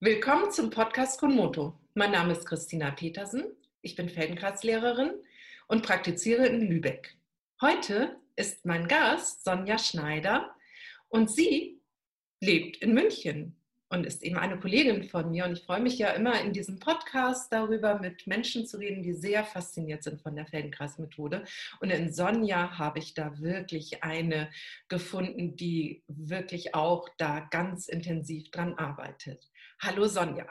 Willkommen zum Podcast Konmoto. Mein Name ist Christina Petersen. Ich bin Feldenkreislehrerin und praktiziere in Lübeck. Heute ist mein Gast Sonja Schneider und sie lebt in München und ist eben eine Kollegin von mir. Und ich freue mich ja immer in diesem Podcast darüber, mit Menschen zu reden, die sehr fasziniert sind von der Feldenkreismethode. Und in Sonja habe ich da wirklich eine gefunden, die wirklich auch da ganz intensiv dran arbeitet. Hallo Sonja.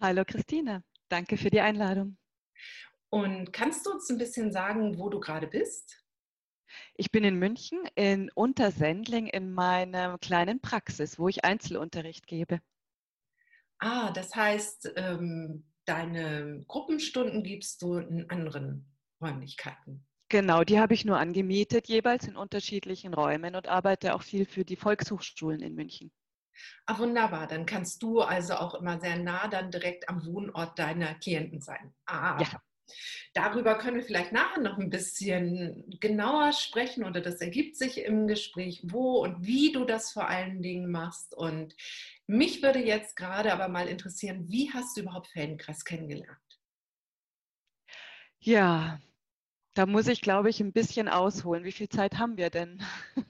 Hallo Christine, danke für die Einladung. Und kannst du uns ein bisschen sagen, wo du gerade bist? Ich bin in München in Untersendling in meiner kleinen Praxis, wo ich Einzelunterricht gebe. Ah, das heißt, ähm, deine Gruppenstunden gibst du in anderen Räumlichkeiten. Genau, die habe ich nur angemietet, jeweils in unterschiedlichen Räumen und arbeite auch viel für die Volkshochschulen in München. Ah, wunderbar. Dann kannst du also auch immer sehr nah dann direkt am Wohnort deiner Klienten sein. Ah, ja. Darüber können wir vielleicht nachher noch ein bisschen genauer sprechen oder das ergibt sich im Gespräch, wo und wie du das vor allen Dingen machst. Und mich würde jetzt gerade aber mal interessieren, wie hast du überhaupt Feldenkreis kennengelernt? Ja, da muss ich, glaube ich, ein bisschen ausholen. Wie viel Zeit haben wir denn?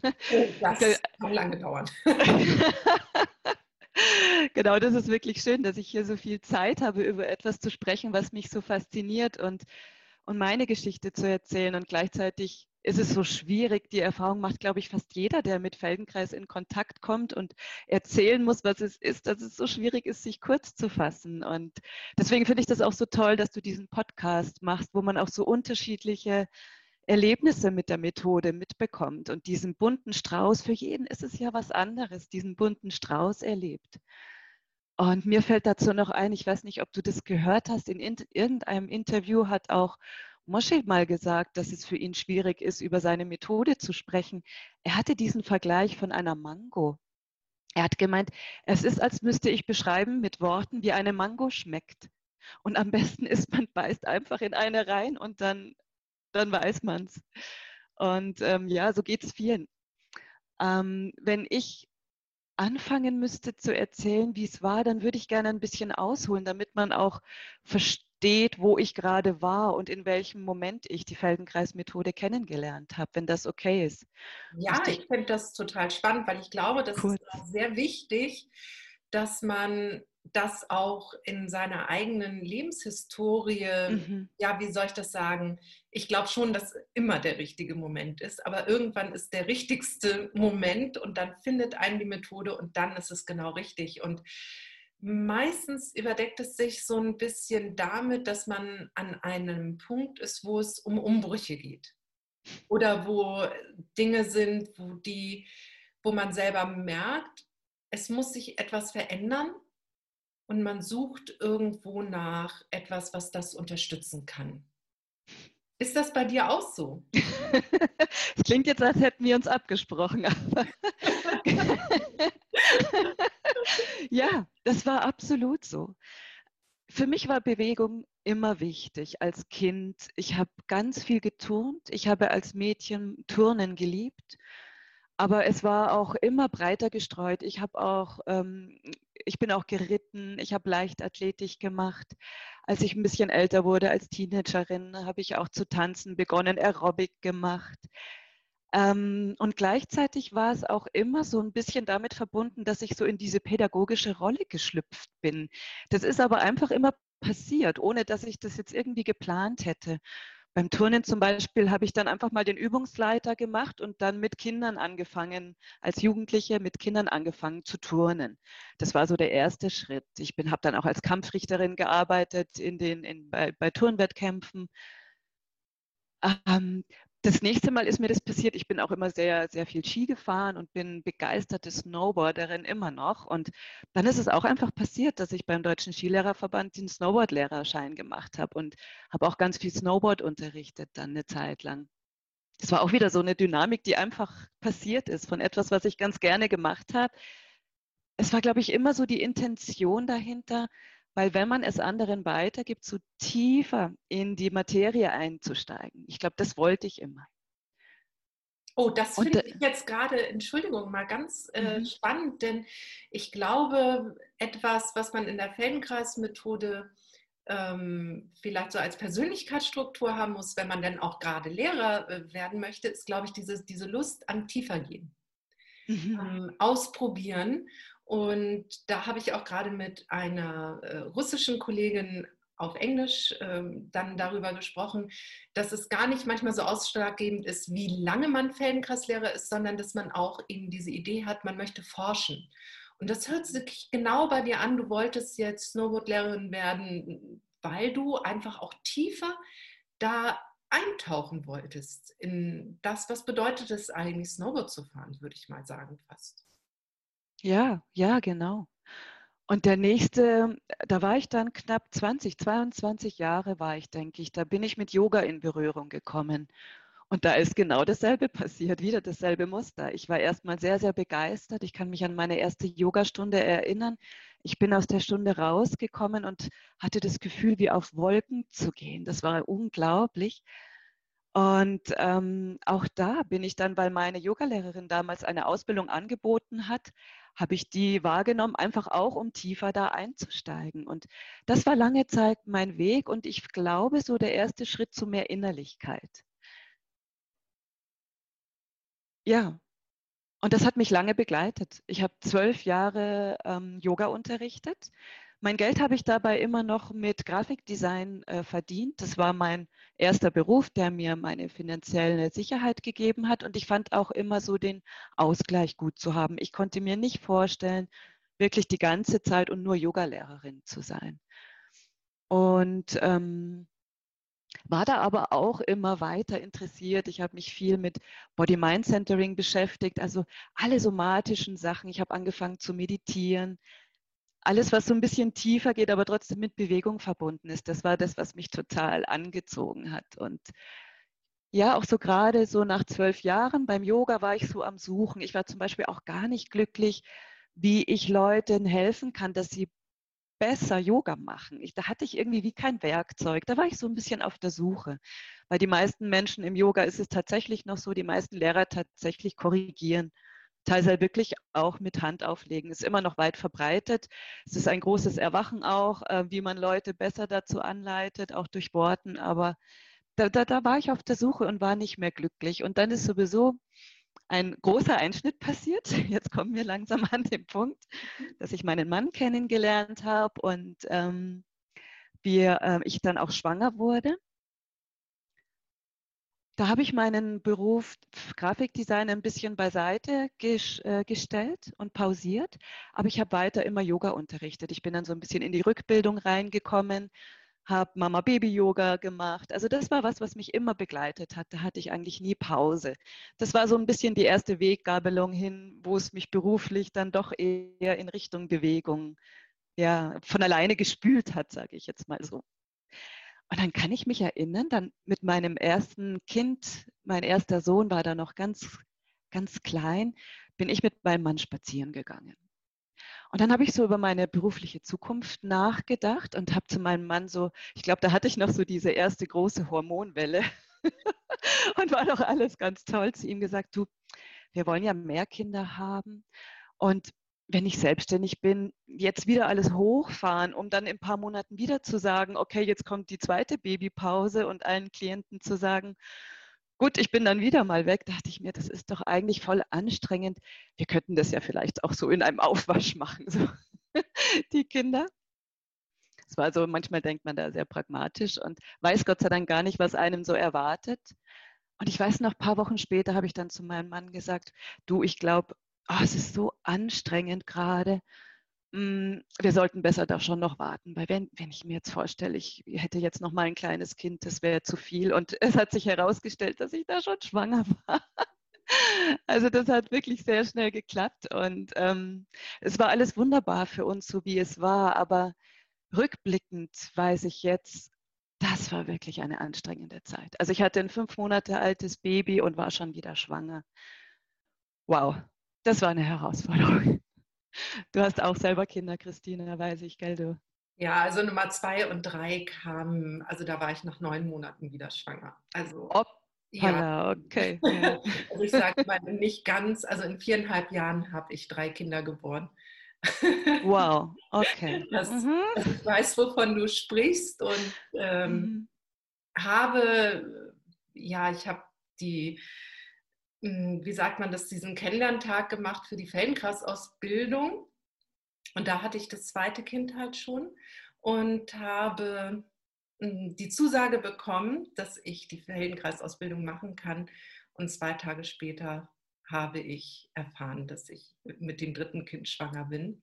Oh, das kann lange dauern. genau, das ist wirklich schön, dass ich hier so viel Zeit habe, über etwas zu sprechen, was mich so fasziniert und, und meine Geschichte zu erzählen. Und gleichzeitig ist es so schwierig. Die Erfahrung macht, glaube ich, fast jeder, der mit Feldenkreis in Kontakt kommt und erzählen muss, was es ist, dass es so schwierig ist, sich kurz zu fassen. Und deswegen finde ich das auch so toll, dass du diesen Podcast machst, wo man auch so unterschiedliche Erlebnisse mit der Methode mitbekommt. Und diesen bunten Strauß, für jeden ist es ja was anderes, diesen bunten Strauß erlebt. Und mir fällt dazu noch ein, ich weiß nicht, ob du das gehört hast, in irgendeinem Interview hat auch Moshe mal gesagt, dass es für ihn schwierig ist, über seine Methode zu sprechen. Er hatte diesen Vergleich von einer Mango. Er hat gemeint, es ist, als müsste ich beschreiben mit Worten, wie eine Mango schmeckt. Und am besten ist, man beißt einfach in eine rein und dann dann weiß man es. Und ähm, ja, so geht es vielen. Ähm, wenn ich anfangen müsste zu erzählen, wie es war, dann würde ich gerne ein bisschen ausholen, damit man auch versteht, wo ich gerade war und in welchem Moment ich die Feldenkreismethode kennengelernt habe, wenn das okay ist. Ja, ich, ich finde das total spannend, weil ich glaube, das kurz. ist sehr wichtig, dass man das auch in seiner eigenen Lebenshistorie, mhm. ja, wie soll ich das sagen? Ich glaube schon, dass immer der richtige Moment ist, aber irgendwann ist der richtigste Moment und dann findet einen die Methode und dann ist es genau richtig. Und meistens überdeckt es sich so ein bisschen damit, dass man an einem Punkt ist, wo es um Umbrüche geht oder wo Dinge sind, wo die, wo man selber merkt, es muss sich etwas verändern und man sucht irgendwo nach etwas, was das unterstützen kann. Ist das bei dir auch so? Es klingt jetzt, als hätten wir uns abgesprochen. ja, das war absolut so. Für mich war Bewegung immer wichtig als Kind. Ich habe ganz viel geturnt. Ich habe als Mädchen Turnen geliebt aber es war auch immer breiter gestreut. Ich habe auch, ähm, ich bin auch geritten, ich habe Leichtathletik gemacht. Als ich ein bisschen älter wurde, als Teenagerin, habe ich auch zu tanzen begonnen, Aerobic gemacht. Ähm, und gleichzeitig war es auch immer so ein bisschen damit verbunden, dass ich so in diese pädagogische Rolle geschlüpft bin. Das ist aber einfach immer passiert, ohne dass ich das jetzt irgendwie geplant hätte. Beim Turnen zum Beispiel habe ich dann einfach mal den Übungsleiter gemacht und dann mit Kindern angefangen, als Jugendliche mit Kindern angefangen zu turnen. Das war so der erste Schritt. Ich habe dann auch als Kampfrichterin gearbeitet in den, in, bei, bei Turnwettkämpfen. Ähm, das nächste Mal ist mir das passiert. Ich bin auch immer sehr, sehr viel Ski gefahren und bin begeisterte Snowboarderin immer noch. Und dann ist es auch einfach passiert, dass ich beim Deutschen Skilehrerverband den Snowboardlehrerschein gemacht habe und habe auch ganz viel Snowboard unterrichtet dann eine Zeit lang. Das war auch wieder so eine Dynamik, die einfach passiert ist von etwas, was ich ganz gerne gemacht habe. Es war, glaube ich, immer so die Intention dahinter, weil wenn man es anderen weitergibt, so tiefer in die Materie einzusteigen. Ich glaube, das wollte ich immer. Oh, das finde ich jetzt gerade, Entschuldigung, mal ganz äh, mhm. spannend, denn ich glaube, etwas, was man in der Feldenkreismethode ähm, vielleicht so als Persönlichkeitsstruktur haben muss, wenn man dann auch gerade Lehrer äh, werden möchte, ist, glaube ich, diese, diese Lust am Tiefergehen. Mhm. Ähm, ausprobieren. Und da habe ich auch gerade mit einer äh, russischen Kollegin auf Englisch ähm, dann darüber gesprochen, dass es gar nicht manchmal so ausschlaggebend ist, wie lange man Feldenkreislehrer ist, sondern dass man auch eben diese Idee hat, man möchte forschen. Und das hört sich genau bei dir an, du wolltest jetzt Snowboardlehrerin werden, weil du einfach auch tiefer da eintauchen wolltest in das, was bedeutet es eigentlich, Snowboard zu fahren, würde ich mal sagen fast. Ja, ja, genau. Und der nächste, da war ich dann knapp 20, 22 Jahre war ich, denke ich. Da bin ich mit Yoga in Berührung gekommen. Und da ist genau dasselbe passiert, wieder dasselbe Muster. Ich war erstmal sehr, sehr begeistert. Ich kann mich an meine erste Yogastunde erinnern. Ich bin aus der Stunde rausgekommen und hatte das Gefühl, wie auf Wolken zu gehen. Das war unglaublich. Und ähm, auch da bin ich dann, weil meine Yogalehrerin damals eine Ausbildung angeboten hat, habe ich die wahrgenommen, einfach auch, um tiefer da einzusteigen. Und das war lange Zeit mein Weg und ich glaube, so der erste Schritt zu mehr Innerlichkeit. Ja, und das hat mich lange begleitet. Ich habe zwölf Jahre ähm, Yoga unterrichtet. Mein Geld habe ich dabei immer noch mit Grafikdesign äh, verdient. Das war mein erster Beruf, der mir meine finanzielle Sicherheit gegeben hat. Und ich fand auch immer so den Ausgleich gut zu haben. Ich konnte mir nicht vorstellen, wirklich die ganze Zeit und nur Yogalehrerin zu sein. Und ähm, war da aber auch immer weiter interessiert. Ich habe mich viel mit Body-Mind-Centering beschäftigt, also alle somatischen Sachen. Ich habe angefangen zu meditieren. Alles, was so ein bisschen tiefer geht, aber trotzdem mit Bewegung verbunden ist, das war das, was mich total angezogen hat. Und ja, auch so gerade so nach zwölf Jahren beim Yoga war ich so am Suchen. Ich war zum Beispiel auch gar nicht glücklich, wie ich Leuten helfen kann, dass sie besser Yoga machen. Ich, da hatte ich irgendwie wie kein Werkzeug. Da war ich so ein bisschen auf der Suche. Weil die meisten Menschen im Yoga ist es tatsächlich noch so, die meisten Lehrer tatsächlich korrigieren. Teilweise wirklich auch mit Hand auflegen. Ist immer noch weit verbreitet. Es ist ein großes Erwachen auch, äh, wie man Leute besser dazu anleitet, auch durch Worten. Aber da, da, da war ich auf der Suche und war nicht mehr glücklich. Und dann ist sowieso ein großer Einschnitt passiert. Jetzt kommen wir langsam an den Punkt, dass ich meinen Mann kennengelernt habe und ähm, wir, äh, ich dann auch schwanger wurde. Da habe ich meinen Beruf Grafikdesign ein bisschen beiseite äh, gestellt und pausiert, aber ich habe weiter immer Yoga unterrichtet. Ich bin dann so ein bisschen in die Rückbildung reingekommen, habe Mama-Baby-Yoga gemacht. Also das war was, was mich immer begleitet hat. Da hatte ich eigentlich nie Pause. Das war so ein bisschen die erste Weggabelung hin, wo es mich beruflich dann doch eher in Richtung Bewegung ja, von alleine gespült hat, sage ich jetzt mal so. Und dann kann ich mich erinnern, dann mit meinem ersten Kind, mein erster Sohn war da noch ganz, ganz klein, bin ich mit meinem Mann spazieren gegangen. Und dann habe ich so über meine berufliche Zukunft nachgedacht und habe zu meinem Mann so, ich glaube, da hatte ich noch so diese erste große Hormonwelle und war doch alles ganz toll zu ihm gesagt, du, wir wollen ja mehr Kinder haben und wenn ich selbstständig bin, jetzt wieder alles hochfahren, um dann in ein paar Monaten wieder zu sagen, okay, jetzt kommt die zweite Babypause und allen Klienten zu sagen, Gut, ich bin dann wieder mal weg, dachte ich mir, das ist doch eigentlich voll anstrengend. Wir könnten das ja vielleicht auch so in einem Aufwasch machen, so die Kinder. Es war so, manchmal denkt man da sehr pragmatisch und weiß Gott sei Dank gar nicht, was einem so erwartet. Und ich weiß noch, ein paar Wochen später habe ich dann zu meinem Mann gesagt, du, ich glaube, oh, es ist so anstrengend gerade. Mm, wir sollten besser da schon noch warten, weil wenn, wenn ich mir jetzt vorstelle, ich hätte jetzt noch mal ein kleines Kind, das wäre zu viel. Und es hat sich herausgestellt, dass ich da schon schwanger war. Also das hat wirklich sehr schnell geklappt und ähm, es war alles wunderbar für uns, so wie es war. Aber rückblickend weiß ich jetzt, das war wirklich eine anstrengende Zeit. Also ich hatte ein fünf Monate altes Baby und war schon wieder schwanger. Wow, das war eine Herausforderung. Du hast auch selber Kinder, Christine, weiß ich, gell du? Ja, also Nummer zwei und drei kamen, also da war ich nach neun Monaten wieder schwanger. Also Ob, Ja, okay. Ja. Also ich sage mal nicht ganz, also in viereinhalb Jahren habe ich drei Kinder geboren. Wow, okay. Das, mhm. also ich weiß, wovon du sprichst und ähm, mhm. habe, ja, ich habe die, wie sagt man das, diesen Kennenlerntag gemacht für die Feldenkraus-Ausbildung. Und da hatte ich das zweite Kind halt schon und habe hm, die Zusage bekommen, dass ich die Feldenkreisausbildung machen kann. Und zwei Tage später habe ich erfahren, dass ich mit dem dritten Kind schwanger bin.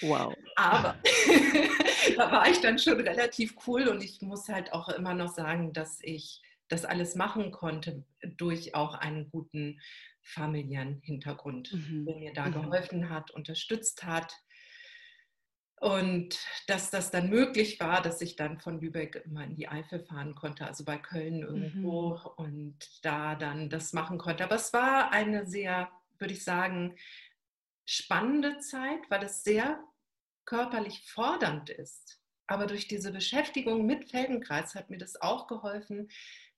Wow. Aber da war ich dann schon relativ cool und ich muss halt auch immer noch sagen, dass ich das alles machen konnte durch auch einen guten familiären Hintergrund, mhm. der mir da mhm. geholfen hat, unterstützt hat. Und dass das dann möglich war, dass ich dann von Lübeck immer in die Eifel fahren konnte, also bei Köln irgendwo mhm. und da dann das machen konnte. Aber es war eine sehr, würde ich sagen, spannende Zeit, weil es sehr körperlich fordernd ist. Aber durch diese Beschäftigung mit Feldenkreis hat mir das auch geholfen,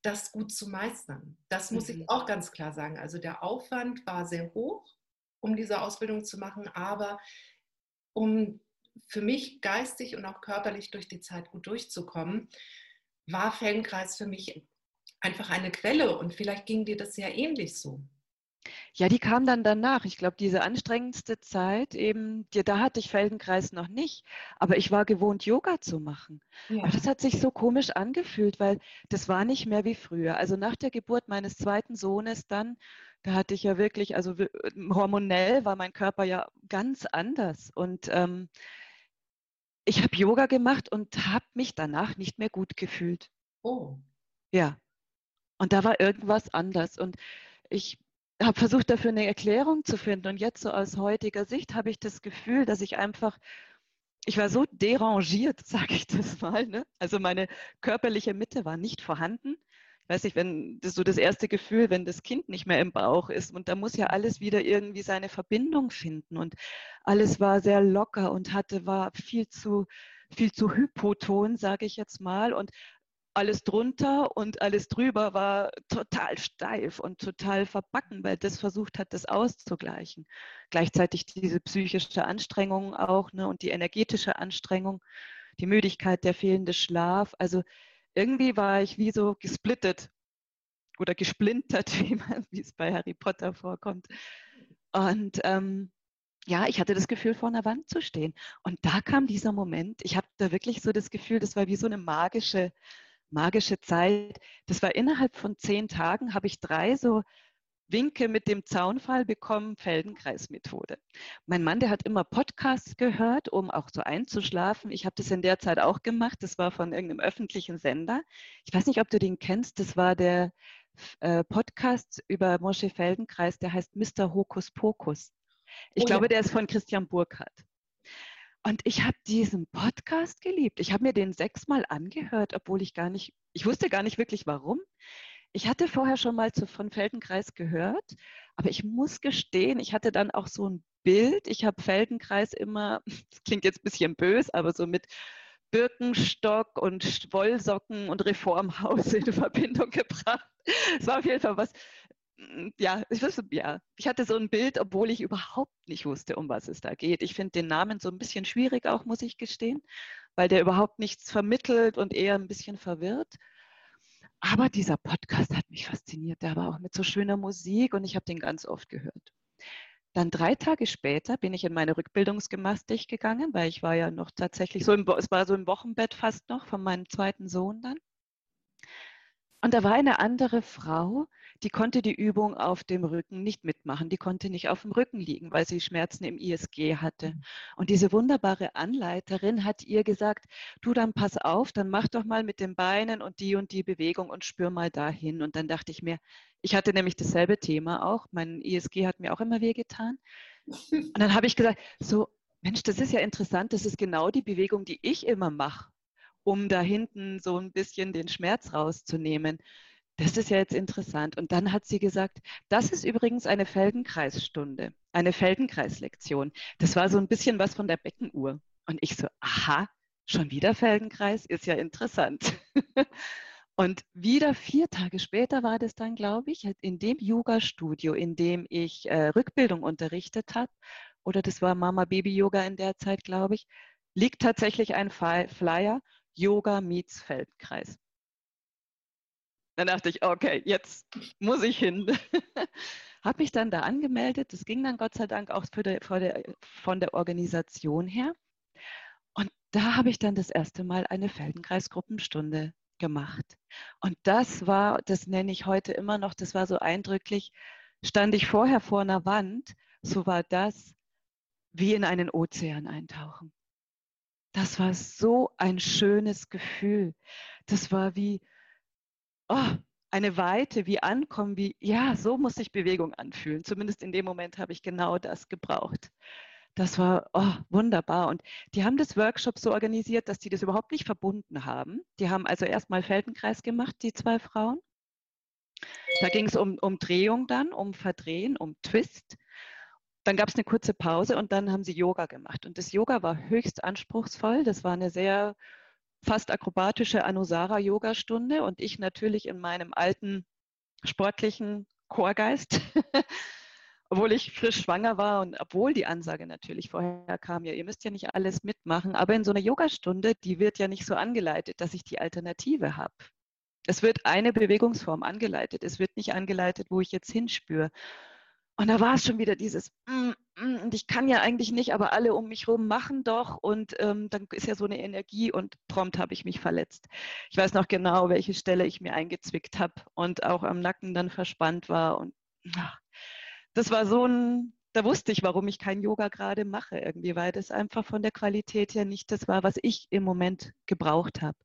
das gut zu meistern. Das muss mhm. ich auch ganz klar sagen. Also der Aufwand war sehr hoch, um diese Ausbildung zu machen, aber um für mich geistig und auch körperlich durch die Zeit gut durchzukommen, war Feldenkreis für mich einfach eine Quelle und vielleicht ging dir das ja ähnlich so. Ja, die kam dann danach. Ich glaube, diese anstrengendste Zeit, eben, die, da hatte ich Feldenkreis noch nicht, aber ich war gewohnt, Yoga zu machen. Ja. Aber das hat sich so komisch angefühlt, weil das war nicht mehr wie früher. Also nach der Geburt meines zweiten Sohnes dann, da hatte ich ja wirklich, also hormonell war mein Körper ja ganz anders. Und ähm, ich habe Yoga gemacht und habe mich danach nicht mehr gut gefühlt. Oh. Ja. Und da war irgendwas anders. Und ich habe versucht, dafür eine Erklärung zu finden. Und jetzt so aus heutiger Sicht habe ich das Gefühl, dass ich einfach, ich war so derangiert, sage ich das mal. Ne? Also meine körperliche Mitte war nicht vorhanden. Ich weiß nicht, wenn das so das erste Gefühl, wenn das Kind nicht mehr im Bauch ist und da muss ja alles wieder irgendwie seine Verbindung finden und alles war sehr locker und hatte war viel zu viel zu hypoton, sage ich jetzt mal und alles drunter und alles drüber war total steif und total verbacken, weil das versucht hat, das auszugleichen. Gleichzeitig diese psychische Anstrengung auch ne, und die energetische Anstrengung, die Müdigkeit, der fehlende Schlaf. Also irgendwie war ich wie so gesplittet oder gesplintert, wie, man, wie es bei Harry Potter vorkommt. Und ähm, ja, ich hatte das Gefühl, vor einer Wand zu stehen. Und da kam dieser Moment. Ich habe da wirklich so das Gefühl, das war wie so eine magische magische Zeit. Das war innerhalb von zehn Tagen, habe ich drei so Winke mit dem Zaunfall bekommen, Feldenkreismethode. Mein Mann, der hat immer Podcasts gehört, um auch so einzuschlafen. Ich habe das in der Zeit auch gemacht. Das war von irgendeinem öffentlichen Sender. Ich weiß nicht, ob du den kennst. Das war der äh, Podcast über Mosche Feldenkreis, der heißt Mr. Hokus Pokus. Ich oh, glaube, ja. der ist von Christian Burkhardt. Und ich habe diesen Podcast geliebt. Ich habe mir den sechsmal angehört, obwohl ich gar nicht, ich wusste gar nicht wirklich warum. Ich hatte vorher schon mal zu, von Feldenkreis gehört, aber ich muss gestehen, ich hatte dann auch so ein Bild. Ich habe Feldenkreis immer, das klingt jetzt ein bisschen bös, aber so mit Birkenstock und Wollsocken und Reformhaus in Verbindung gebracht. Es war auf jeden Fall was, ja, ich wusste, ja, ich hatte so ein Bild, obwohl ich überhaupt nicht wusste, um was es da geht. Ich finde den Namen so ein bisschen schwierig auch, muss ich gestehen, weil der überhaupt nichts vermittelt und eher ein bisschen verwirrt. Aber dieser Podcast hat mich fasziniert. Der war auch mit so schöner Musik und ich habe den ganz oft gehört. Dann drei Tage später bin ich in meine Rückbildungsgymnastik gegangen, weil ich war ja noch tatsächlich so im, es war so im Wochenbett fast noch von meinem zweiten Sohn dann. Und da war eine andere Frau, die konnte die Übung auf dem Rücken nicht mitmachen. Die konnte nicht auf dem Rücken liegen, weil sie Schmerzen im ISG hatte. Mhm. Und diese wunderbare Anleiterin hat ihr gesagt, du dann pass auf, dann mach doch mal mit den Beinen und die und die Bewegung und spür mal dahin. Und dann dachte ich mir, ich hatte nämlich dasselbe Thema auch. Mein ISG hat mir auch immer wehgetan. Und dann habe ich gesagt, so, Mensch, das ist ja interessant, das ist genau die Bewegung, die ich immer mache um da hinten so ein bisschen den Schmerz rauszunehmen. Das ist ja jetzt interessant. Und dann hat sie gesagt, das ist übrigens eine Feldenkreisstunde, eine Feldenkreislektion. Das war so ein bisschen was von der Beckenuhr. Und ich so, aha, schon wieder Feldenkreis, ist ja interessant. Und wieder vier Tage später war das dann, glaube ich, in dem Yoga-Studio, in dem ich äh, Rückbildung unterrichtet habe, oder das war Mama Baby Yoga in der Zeit, glaube ich, liegt tatsächlich ein Flyer, Yoga meets Feldkreis. Dann dachte ich, okay, jetzt muss ich hin. habe mich dann da angemeldet. Das ging dann Gott sei Dank auch der, der, von der Organisation her. Und da habe ich dann das erste Mal eine Feldenkreisgruppenstunde gemacht. Und das war, das nenne ich heute immer noch, das war so eindrücklich, stand ich vorher vor einer Wand, so war das wie in einen Ozean eintauchen. Das war so ein schönes Gefühl. Das war wie oh, eine Weite, wie Ankommen, wie, ja, so muss sich Bewegung anfühlen. Zumindest in dem Moment habe ich genau das gebraucht. Das war oh, wunderbar. Und die haben das Workshop so organisiert, dass die das überhaupt nicht verbunden haben. Die haben also erstmal Feldenkreis gemacht, die zwei Frauen. Da ging es um, um Drehung dann, um Verdrehen, um Twist. Dann gab es eine kurze Pause und dann haben sie Yoga gemacht. Und das Yoga war höchst anspruchsvoll. Das war eine sehr fast akrobatische Anusara-Yoga-Stunde und ich natürlich in meinem alten sportlichen Chorgeist obwohl ich frisch schwanger war und obwohl die Ansage natürlich vorher kam, ja, ihr müsst ja nicht alles mitmachen, aber in so einer Yogastunde, die wird ja nicht so angeleitet, dass ich die Alternative habe. Es wird eine Bewegungsform angeleitet, es wird nicht angeleitet, wo ich jetzt hinspüre. Und da war es schon wieder dieses, mm, mm, und ich kann ja eigentlich nicht, aber alle um mich herum machen doch. Und ähm, dann ist ja so eine Energie und prompt habe ich mich verletzt. Ich weiß noch genau, welche Stelle ich mir eingezwickt habe und auch am Nacken dann verspannt war. Und ach, das war so ein, da wusste ich, warum ich kein Yoga gerade mache irgendwie, weil das einfach von der Qualität her nicht das war, was ich im Moment gebraucht habe.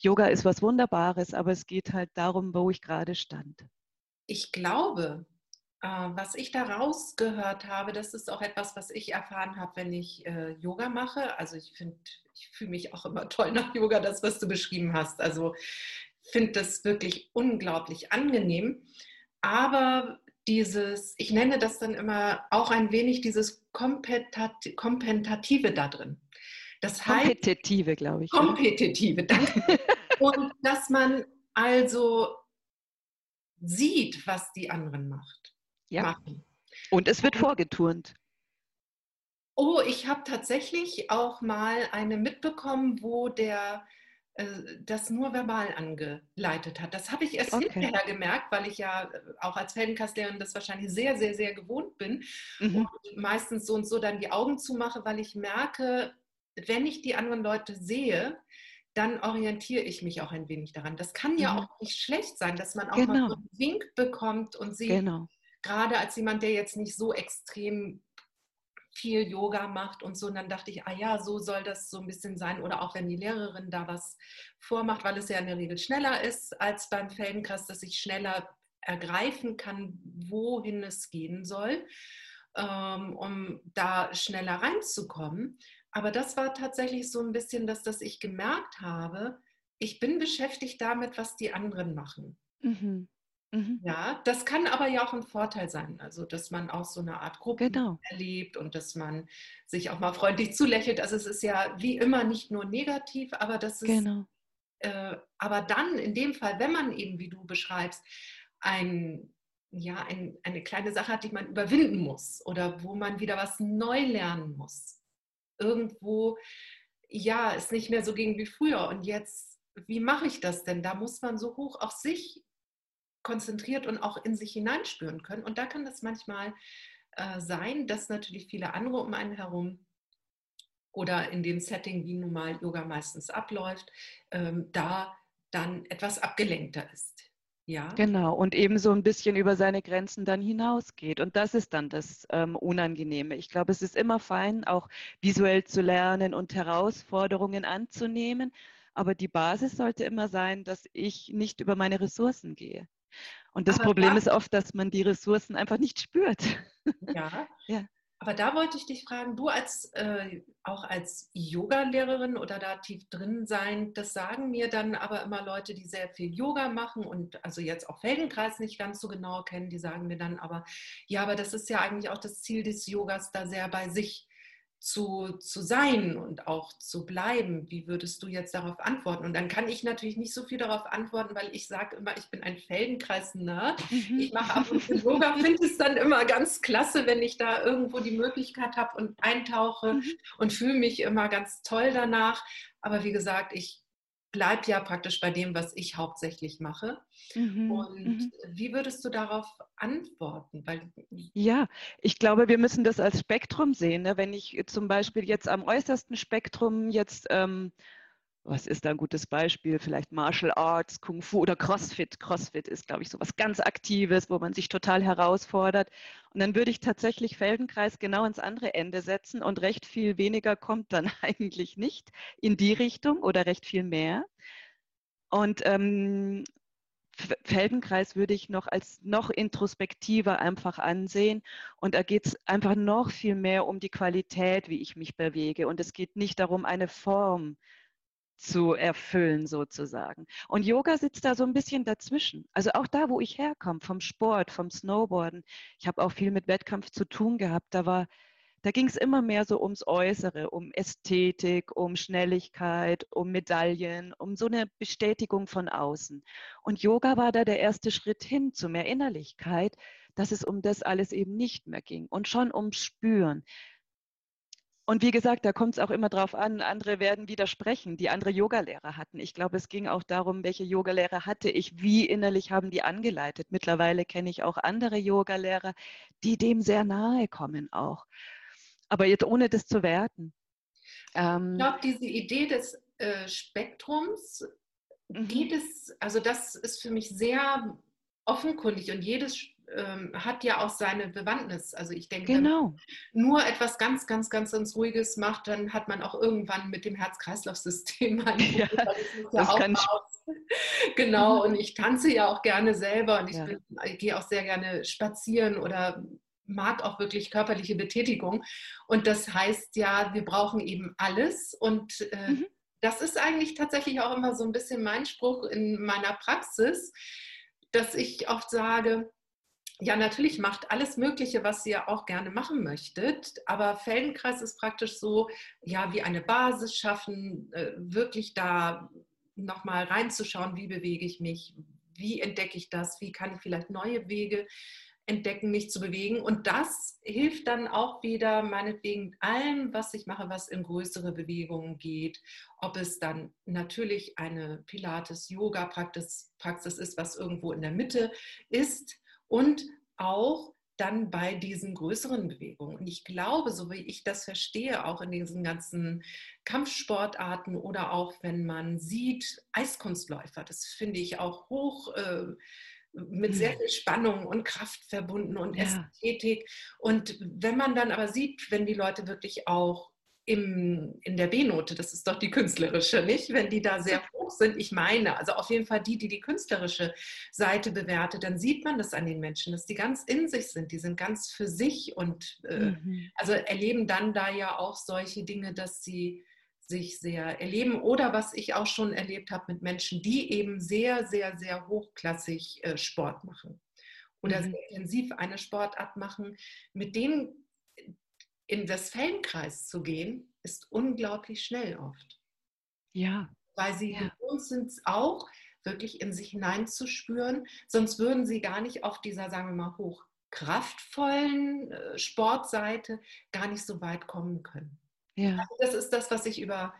Yoga ist was Wunderbares, aber es geht halt darum, wo ich gerade stand. Ich glaube, was ich da rausgehört habe, das ist auch etwas, was ich erfahren habe, wenn ich äh, Yoga mache. Also ich finde, ich fühle mich auch immer toll nach Yoga, das, was du beschrieben hast. Also finde das wirklich unglaublich angenehm. Aber dieses, ich nenne das dann immer auch ein wenig dieses Kompentative da drin. Das heißt, kompetitive, glaube ich. Kompetitive, danke. Und dass man also sieht, was die anderen macht, ja. machen. Und es wird vorgeturnt. Oh, ich habe tatsächlich auch mal eine mitbekommen, wo der äh, das nur verbal angeleitet hat. Das habe ich erst okay. hinterher gemerkt, weil ich ja äh, auch als Feldenkastlehrerin das wahrscheinlich sehr, sehr, sehr gewohnt bin mhm. und meistens so und so dann die Augen zumache, weil ich merke, wenn ich die anderen Leute sehe, dann orientiere ich mich auch ein wenig daran. Das kann ja mhm. auch nicht schlecht sein, dass man auch genau. mal so einen Wink bekommt und sieht, genau. Gerade als jemand, der jetzt nicht so extrem viel Yoga macht und so. Und dann dachte ich, ah ja, so soll das so ein bisschen sein. Oder auch wenn die Lehrerin da was vormacht, weil es ja in der Regel schneller ist als beim Feldenkreis, dass ich schneller ergreifen kann, wohin es gehen soll, ähm, um da schneller reinzukommen. Aber das war tatsächlich so ein bisschen, dass, dass ich gemerkt habe, ich bin beschäftigt damit, was die anderen machen. Mhm. Mhm. Ja, das kann aber ja auch ein Vorteil sein, also dass man auch so eine Art Gruppe genau. erlebt und dass man sich auch mal freundlich zulächelt. Also es ist ja wie immer nicht nur negativ, aber das ist, genau. äh, aber dann in dem Fall, wenn man eben, wie du beschreibst, ein, ja, ein, eine kleine Sache hat, die man überwinden muss oder wo man wieder was neu lernen muss. Irgendwo, ja, es nicht mehr so ging wie früher und jetzt, wie mache ich das denn? Da muss man so hoch auf sich konzentriert und auch in sich hineinspüren können. Und da kann das manchmal äh, sein, dass natürlich viele andere um einen herum oder in dem Setting, wie nun mal Yoga meistens abläuft, ähm, da dann etwas abgelenkter ist. Ja. Genau, und eben so ein bisschen über seine Grenzen dann hinausgeht. Und das ist dann das ähm, Unangenehme. Ich glaube, es ist immer fein, auch visuell zu lernen und Herausforderungen anzunehmen. Aber die Basis sollte immer sein, dass ich nicht über meine Ressourcen gehe. Und das aber Problem da, ist oft, dass man die Ressourcen einfach nicht spürt. Ja. ja. Aber da wollte ich dich fragen, du als äh, auch als Yoga-Lehrerin oder da tief drin sein, das sagen mir dann aber immer Leute, die sehr viel Yoga machen und also jetzt auch Feldenkreis nicht ganz so genau kennen, die sagen mir dann aber, ja, aber das ist ja eigentlich auch das Ziel des Yogas, da sehr bei sich zu, zu sein und auch zu bleiben. Wie würdest du jetzt darauf antworten? Und dann kann ich natürlich nicht so viel darauf antworten, weil ich sage immer, ich bin ein Feldenkreis-Nerd. Mhm. Ich mache ab und zu Yoga, finde es dann immer ganz klasse, wenn ich da irgendwo die Möglichkeit habe und eintauche mhm. und fühle mich immer ganz toll danach. Aber wie gesagt, ich bleibe ja praktisch bei dem, was ich hauptsächlich mache. Mhm. Und mhm. wie würdest du darauf antworten? Weil ja, ich glaube, wir müssen das als Spektrum sehen. Ne? Wenn ich zum Beispiel jetzt am äußersten Spektrum jetzt ähm, was ist da ein gutes Beispiel? Vielleicht Martial Arts, Kung Fu oder CrossFit. CrossFit ist, glaube ich, so was ganz Aktives, wo man sich total herausfordert. Und dann würde ich tatsächlich Feldenkreis genau ins andere Ende setzen und recht viel weniger kommt dann eigentlich nicht in die Richtung oder recht viel mehr. Und ähm, Feldenkreis würde ich noch als noch introspektiver einfach ansehen. Und da geht es einfach noch viel mehr um die Qualität, wie ich mich bewege. Und es geht nicht darum, eine Form zu erfüllen sozusagen. Und Yoga sitzt da so ein bisschen dazwischen. Also auch da, wo ich herkomme, vom Sport, vom Snowboarden. Ich habe auch viel mit Wettkampf zu tun gehabt. Da war, da ging es immer mehr so ums Äußere, um Ästhetik, um Schnelligkeit, um Medaillen, um so eine Bestätigung von außen. Und Yoga war da der erste Schritt hin zu mehr Innerlichkeit, dass es um das alles eben nicht mehr ging und schon ums Spüren. Und wie gesagt, da kommt es auch immer drauf an, andere werden widersprechen, die andere Yogalehrer hatten. Ich glaube, es ging auch darum, welche Yogalehrer hatte ich, wie innerlich haben die angeleitet. Mittlerweile kenne ich auch andere Yogalehrer, die dem sehr nahe kommen auch. Aber jetzt ohne das zu werten. Ähm, ich glaube, diese Idee des äh, Spektrums mhm. geht es, also das ist für mich sehr offenkundig und jedes ähm, hat ja auch seine Bewandtnis. Also ich denke, genau. wenn man nur etwas ganz, ganz, ganz, ganz Ruhiges macht, dann hat man auch irgendwann mit dem Herz-Kreislauf-System ein ja, das kann Genau, und ich tanze ja auch gerne selber und ich, ja. bin, ich gehe auch sehr gerne spazieren oder mag auch wirklich körperliche Betätigung. Und das heißt ja, wir brauchen eben alles. Und äh, mhm. das ist eigentlich tatsächlich auch immer so ein bisschen mein Spruch in meiner Praxis, dass ich oft sage, ja, natürlich macht alles Mögliche, was ihr auch gerne machen möchtet, aber Feldenkreis ist praktisch so, ja, wie eine Basis schaffen, äh, wirklich da nochmal reinzuschauen, wie bewege ich mich, wie entdecke ich das, wie kann ich vielleicht neue Wege entdecken, mich zu bewegen. Und das hilft dann auch wieder meinetwegen allem, was ich mache, was in größere Bewegungen geht. Ob es dann natürlich eine Pilates-Yoga-Praxis Praxis ist, was irgendwo in der Mitte ist und auch dann bei diesen größeren Bewegungen. Und ich glaube, so wie ich das verstehe, auch in diesen ganzen Kampfsportarten oder auch wenn man sieht, Eiskunstläufer, das finde ich auch hoch. Äh, mit sehr mhm. viel Spannung und Kraft verbunden und ja. Ästhetik. Und wenn man dann aber sieht, wenn die Leute wirklich auch im, in der B-Note, das ist doch die künstlerische, nicht? Wenn die da sehr hoch sind, ich meine, also auf jeden Fall die, die die künstlerische Seite bewertet, dann sieht man das an den Menschen, dass die ganz in sich sind, die sind ganz für sich und äh, mhm. also erleben dann da ja auch solche Dinge, dass sie sich sehr erleben oder was ich auch schon erlebt habe mit Menschen, die eben sehr, sehr, sehr hochklassig äh, Sport machen oder mhm. sehr intensiv eine Sportart machen, mit dem in das Feldenkreis zu gehen, ist unglaublich schnell oft. Ja. Weil sie ja. gewohnt sind, auch wirklich in sich hineinzuspüren, sonst würden sie gar nicht auf dieser, sagen wir mal, hochkraftvollen äh, Sportseite gar nicht so weit kommen können. Ja. Also das ist das, was ich über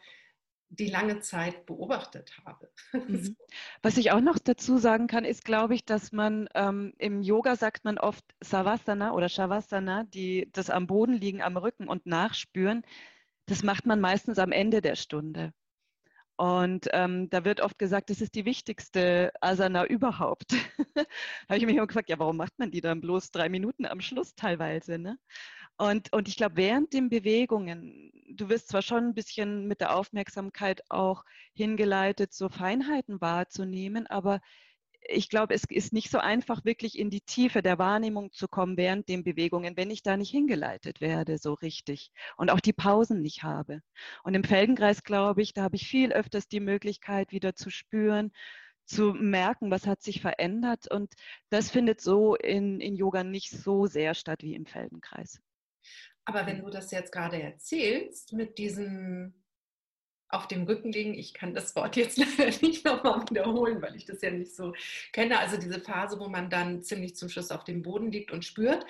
die lange Zeit beobachtet habe. Mhm. Was ich auch noch dazu sagen kann, ist, glaube ich, dass man ähm, im Yoga sagt man oft Savasana oder Shavasana, die das am Boden liegen, am Rücken und nachspüren. Das macht man meistens am Ende der Stunde. Und ähm, da wird oft gesagt, das ist die wichtigste Asana überhaupt. da habe ich mich immer gefragt, ja, warum macht man die dann bloß drei Minuten am Schluss teilweise? Ne? Und, und ich glaube, während den Bewegungen, du wirst zwar schon ein bisschen mit der Aufmerksamkeit auch hingeleitet, so Feinheiten wahrzunehmen, aber ich glaube, es ist nicht so einfach, wirklich in die Tiefe der Wahrnehmung zu kommen während den Bewegungen, wenn ich da nicht hingeleitet werde, so richtig. Und auch die Pausen nicht habe. Und im Feldenkreis, glaube ich, da habe ich viel öfters die Möglichkeit, wieder zu spüren, zu merken, was hat sich verändert. Und das findet so in, in Yoga nicht so sehr statt wie im Feldenkreis. Aber wenn du das jetzt gerade erzählst, mit diesem auf dem Rücken liegen, ich kann das Wort jetzt leider nicht nochmal wiederholen, weil ich das ja nicht so kenne, also diese Phase, wo man dann ziemlich zum Schluss auf dem Boden liegt und spürt,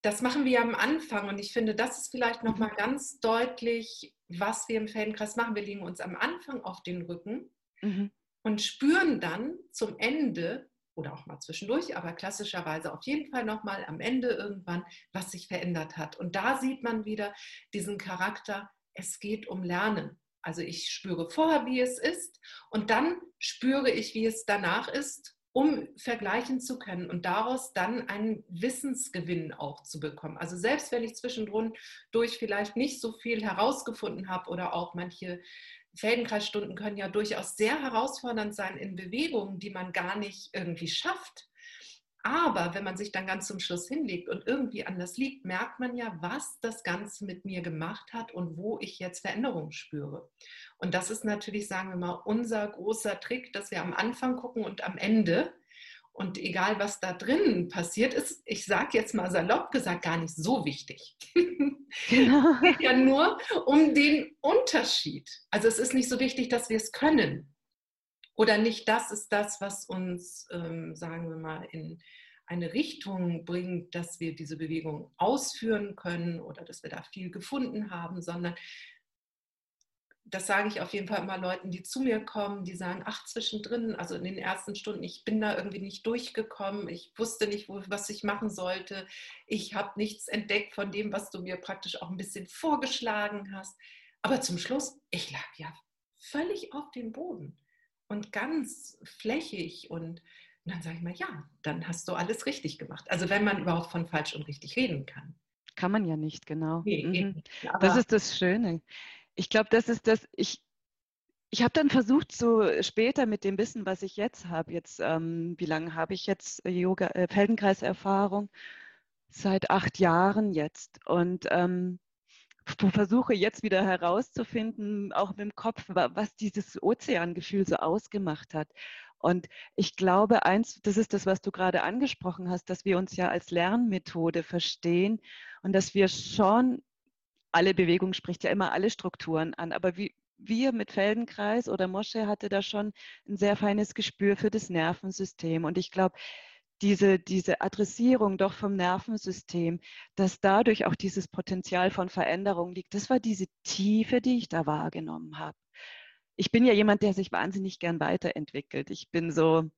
das machen wir am Anfang und ich finde, das ist vielleicht nochmal mhm. ganz deutlich, was wir im Feldenkreis machen. Wir legen uns am Anfang auf den Rücken mhm. und spüren dann zum Ende oder auch mal zwischendurch, aber klassischerweise auf jeden Fall nochmal am Ende irgendwann, was sich verändert hat. Und da sieht man wieder diesen Charakter, es geht um Lernen. Also ich spüre vorher, wie es ist und dann spüre ich, wie es danach ist, um vergleichen zu können und daraus dann einen Wissensgewinn auch zu bekommen. Also selbst wenn ich zwischendurch vielleicht nicht so viel herausgefunden habe oder auch manche Feldenkreisstunden können ja durchaus sehr herausfordernd sein in Bewegungen, die man gar nicht irgendwie schafft. Aber wenn man sich dann ganz zum Schluss hinlegt und irgendwie anders liegt, merkt man ja, was das Ganze mit mir gemacht hat und wo ich jetzt Veränderungen spüre. Und das ist natürlich, sagen wir mal, unser großer Trick, dass wir am Anfang gucken und am Ende. Und egal, was da drin passiert ist, ich sage jetzt mal salopp gesagt, gar nicht so wichtig. Genau. es geht ja nur um den Unterschied. Also es ist nicht so wichtig, dass wir es können. Oder nicht das ist das, was uns, ähm, sagen wir mal, in eine Richtung bringt, dass wir diese Bewegung ausführen können oder dass wir da viel gefunden haben, sondern das sage ich auf jeden Fall immer Leuten, die zu mir kommen, die sagen, ach, zwischendrin, also in den ersten Stunden, ich bin da irgendwie nicht durchgekommen, ich wusste nicht, wo, was ich machen sollte, ich habe nichts entdeckt von dem, was du mir praktisch auch ein bisschen vorgeschlagen hast. Aber zum Schluss, ich lag ja völlig auf dem Boden und ganz flächig und, und dann sage ich mal, ja, dann hast du alles richtig gemacht. Also wenn man überhaupt von falsch und richtig reden kann. Kann man ja nicht, genau. Nee, mhm. Das ist das Schöne ich glaube, das ist das, ich, ich habe dann versucht, so später mit dem Wissen, was ich jetzt habe, jetzt, ähm, wie lange habe ich jetzt Yoga, äh, Feldenkreiserfahrung? Seit acht Jahren jetzt. Und ähm, versuche jetzt wieder herauszufinden, auch mit dem Kopf, was dieses Ozeangefühl so ausgemacht hat. Und ich glaube, eins, das ist das, was du gerade angesprochen hast, dass wir uns ja als Lernmethode verstehen und dass wir schon alle Bewegung spricht ja immer alle Strukturen an, aber wie, wir mit Feldenkreis oder Mosche hatte da schon ein sehr feines Gespür für das Nervensystem. Und ich glaube, diese, diese Adressierung doch vom Nervensystem, dass dadurch auch dieses Potenzial von Veränderung liegt, das war diese Tiefe, die ich da wahrgenommen habe. Ich bin ja jemand, der sich wahnsinnig gern weiterentwickelt. Ich bin so,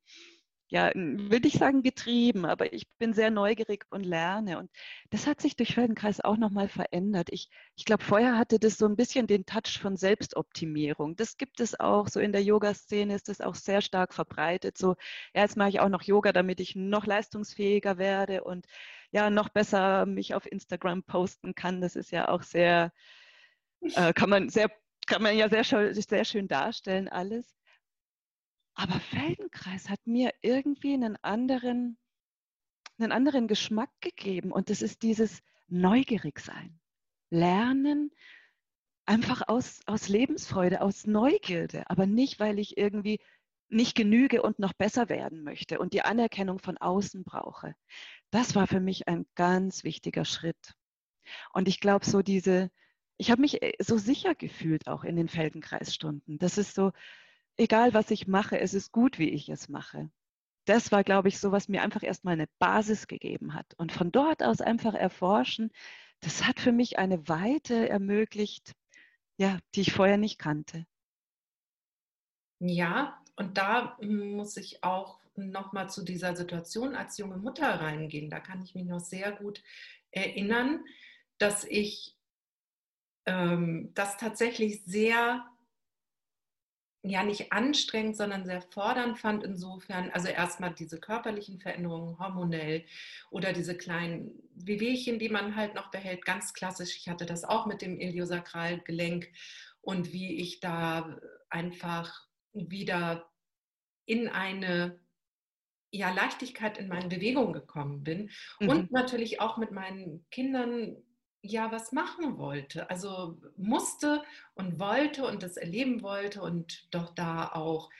ja, will ich sagen getrieben, aber ich bin sehr neugierig und lerne. Und das hat sich durch Feldenkreis auch nochmal verändert. Ich, ich glaube, vorher hatte das so ein bisschen den Touch von Selbstoptimierung. Das gibt es auch, so in der Yoga-Szene ist das auch sehr stark verbreitet. So, ja, jetzt mache ich auch noch Yoga, damit ich noch leistungsfähiger werde und ja, noch besser mich auf Instagram posten kann. Das ist ja auch sehr, äh, kann man sehr, kann man ja sehr, sehr schön darstellen alles. Aber Feldenkreis hat mir irgendwie einen anderen, einen anderen Geschmack gegeben. Und das ist dieses Neugierigsein. Lernen einfach aus, aus Lebensfreude, aus Neugierde, aber nicht, weil ich irgendwie nicht genüge und noch besser werden möchte und die Anerkennung von außen brauche. Das war für mich ein ganz wichtiger Schritt. Und ich glaube, so diese, ich habe mich äh, so sicher gefühlt auch in den Feldenkreisstunden. Das ist so, egal was ich mache, es ist gut, wie ich es mache. Das war, glaube ich, so, was mir einfach erstmal eine Basis gegeben hat. Und von dort aus einfach erforschen, das hat für mich eine Weite ermöglicht, ja, die ich vorher nicht kannte. Ja, und da muss ich auch nochmal zu dieser Situation als junge Mutter reingehen. Da kann ich mich noch sehr gut erinnern, dass ich ähm, das tatsächlich sehr ja nicht anstrengend, sondern sehr fordernd fand insofern, also erstmal diese körperlichen Veränderungen hormonell oder diese kleinen Wehwehchen, die man halt noch behält, ganz klassisch. Ich hatte das auch mit dem Iliosakralgelenk und wie ich da einfach wieder in eine ja, Leichtigkeit in meinen Bewegungen gekommen bin mhm. und natürlich auch mit meinen Kindern ja was machen wollte. Also musste und wollte und das erleben wollte und doch da auch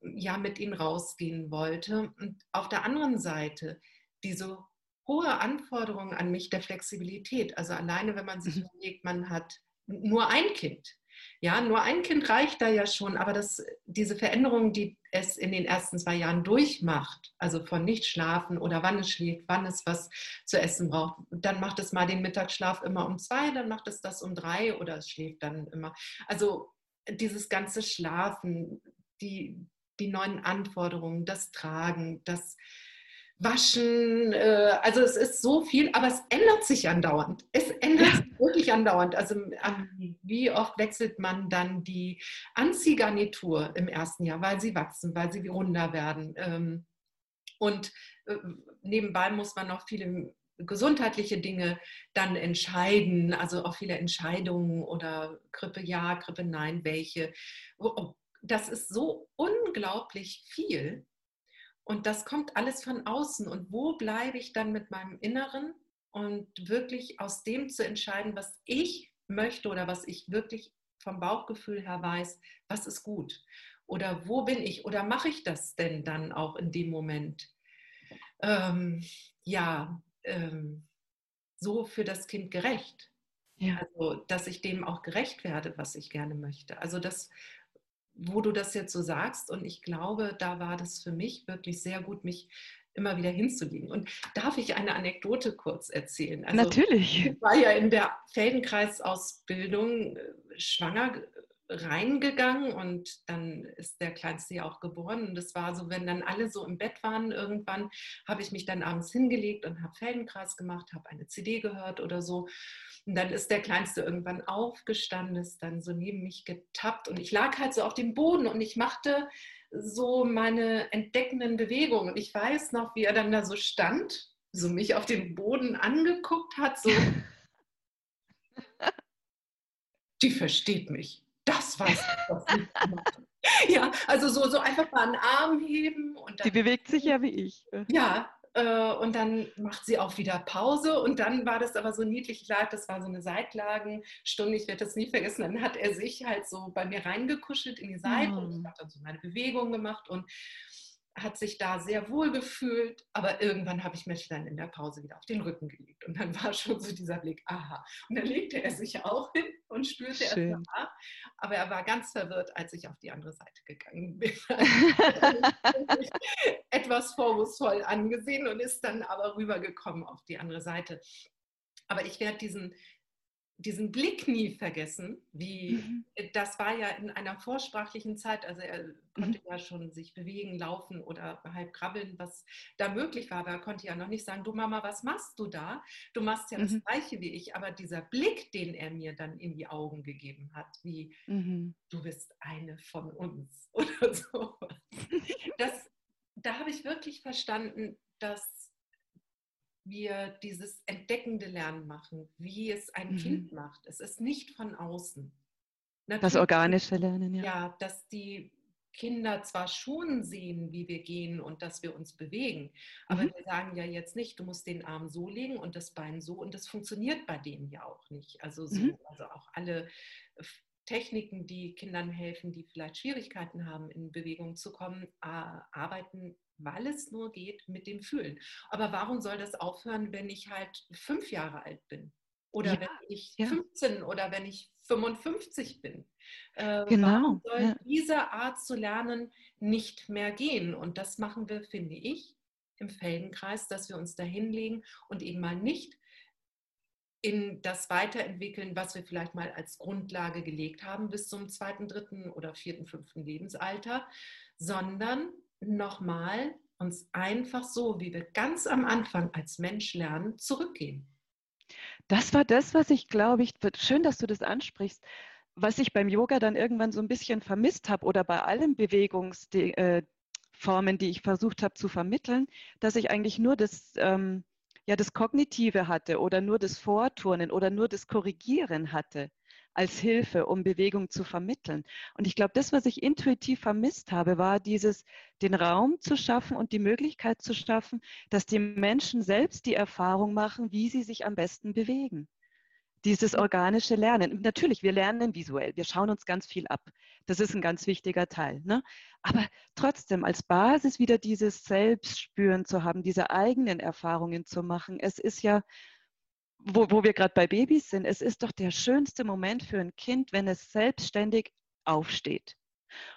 ja mit ihnen rausgehen wollte. Und auf der anderen Seite diese hohe Anforderung an mich der Flexibilität. Also alleine, wenn man sich mhm. überlegt, man hat nur ein Kind. Ja, nur ein Kind reicht da ja schon, aber das, diese Veränderung, die es in den ersten zwei Jahren durchmacht, also von nicht schlafen oder wann es schläft, wann es was zu essen braucht, dann macht es mal den Mittagsschlaf immer um zwei, dann macht es das um drei oder es schläft dann immer. Also dieses ganze Schlafen, die, die neuen Anforderungen, das Tragen, das Waschen, äh, also es ist so viel, aber es ändert sich andauernd. Es ändert sich wirklich andauernd. Also wie oft wechselt man dann die Anziehgarnitur im ersten Jahr, weil sie wachsen, weil sie runder werden. Ähm, und äh, nebenbei muss man noch viele gesundheitliche Dinge dann entscheiden, also auch viele Entscheidungen oder Grippe ja, Grippe nein, welche. Das ist so unglaublich viel. Und das kommt alles von außen. Und wo bleibe ich dann mit meinem Inneren und wirklich aus dem zu entscheiden, was ich möchte oder was ich wirklich vom Bauchgefühl her weiß, was ist gut? Oder wo bin ich? Oder mache ich das denn dann auch in dem Moment? Ähm, ja, ähm, so für das Kind gerecht. Ja. Also, dass ich dem auch gerecht werde, was ich gerne möchte. Also das wo du das jetzt so sagst. Und ich glaube, da war das für mich wirklich sehr gut, mich immer wieder hinzulegen. Und darf ich eine Anekdote kurz erzählen? Also, Natürlich. Ich war ja in der Feldenkreisausbildung äh, schwanger reingegangen und dann ist der Kleinste ja auch geboren. Und es war so, wenn dann alle so im Bett waren, irgendwann habe ich mich dann abends hingelegt und habe Feldenkreis gemacht, habe eine CD gehört oder so. Und dann ist der Kleinste irgendwann aufgestanden, ist dann so neben mich getappt und ich lag halt so auf dem Boden und ich machte so meine entdeckenden Bewegungen. Und ich weiß noch, wie er dann da so stand, so mich auf dem Boden angeguckt hat, so. Die versteht mich das weiß ich, was ich Ja, also so, so einfach mal einen Arm heben. Und dann, Die bewegt sich ja wie ich. Ja, äh, und dann macht sie auch wieder Pause und dann war das aber so niedlich, das war so eine Seitlagenstunde, ich werde das nie vergessen, dann hat er sich halt so bei mir reingekuschelt in die Seite mhm. und ich habe dann so meine Bewegung gemacht und hat sich da sehr wohl gefühlt, aber irgendwann habe ich mich dann in der Pause wieder auf den Rücken gelegt und dann war schon so dieser Blick, aha. Und dann legte er sich auch hin und spürte Schön. erst mal, aber er war ganz verwirrt, als ich auf die andere Seite gegangen bin. etwas vorwurfsvoll angesehen und ist dann aber rübergekommen auf die andere Seite. Aber ich werde diesen, diesen Blick nie vergessen, wie mhm. das war ja in einer vorsprachlichen Zeit, also er konnte mhm. ja schon sich bewegen, laufen oder halb krabbeln, was da möglich war, aber er konnte ja noch nicht sagen, du Mama, was machst du da? Du machst ja mhm. das gleiche wie ich, aber dieser Blick, den er mir dann in die Augen gegeben hat, wie mhm. du bist eine von uns oder so. Das, da habe ich wirklich verstanden, dass wir dieses entdeckende Lernen machen, wie es ein mhm. Kind macht. Es ist nicht von außen. Natürlich, das organische Lernen, ja. Ja, dass die Kinder zwar schon sehen, wie wir gehen und dass wir uns bewegen, aber mhm. wir sagen ja jetzt nicht, du musst den Arm so legen und das Bein so und das funktioniert bei denen ja auch nicht. Also, so, mhm. also auch alle Techniken, die Kindern helfen, die vielleicht Schwierigkeiten haben, in Bewegung zu kommen, arbeiten weil es nur geht mit dem Fühlen. Aber warum soll das aufhören, wenn ich halt fünf Jahre alt bin? Oder ja, wenn ich ja. 15 oder wenn ich 55 bin. Äh, genau. Warum soll ja. diese Art zu lernen nicht mehr gehen? Und das machen wir, finde ich, im Feldenkreis, dass wir uns da hinlegen und eben mal nicht in das Weiterentwickeln, was wir vielleicht mal als Grundlage gelegt haben bis zum zweiten, dritten oder vierten, fünften Lebensalter, sondern nochmal uns einfach so, wie wir ganz am Anfang als Mensch lernen, zurückgehen. Das war das, was ich glaube ich, schön, dass du das ansprichst, was ich beim Yoga dann irgendwann so ein bisschen vermisst habe oder bei allen Bewegungsformen, äh, die ich versucht habe zu vermitteln, dass ich eigentlich nur das, ähm, ja, das Kognitive hatte oder nur das Vorturnen oder nur das Korrigieren hatte als Hilfe, um Bewegung zu vermitteln. Und ich glaube, das, was ich intuitiv vermisst habe, war dieses, den Raum zu schaffen und die Möglichkeit zu schaffen, dass die Menschen selbst die Erfahrung machen, wie sie sich am besten bewegen. Dieses organische Lernen. Natürlich, wir lernen visuell, wir schauen uns ganz viel ab. Das ist ein ganz wichtiger Teil. Ne? Aber trotzdem als Basis wieder dieses Selbstspüren zu haben, diese eigenen Erfahrungen zu machen. Es ist ja, wo, wo wir gerade bei Babys sind, es ist doch der schönste Moment für ein Kind, wenn es selbstständig aufsteht.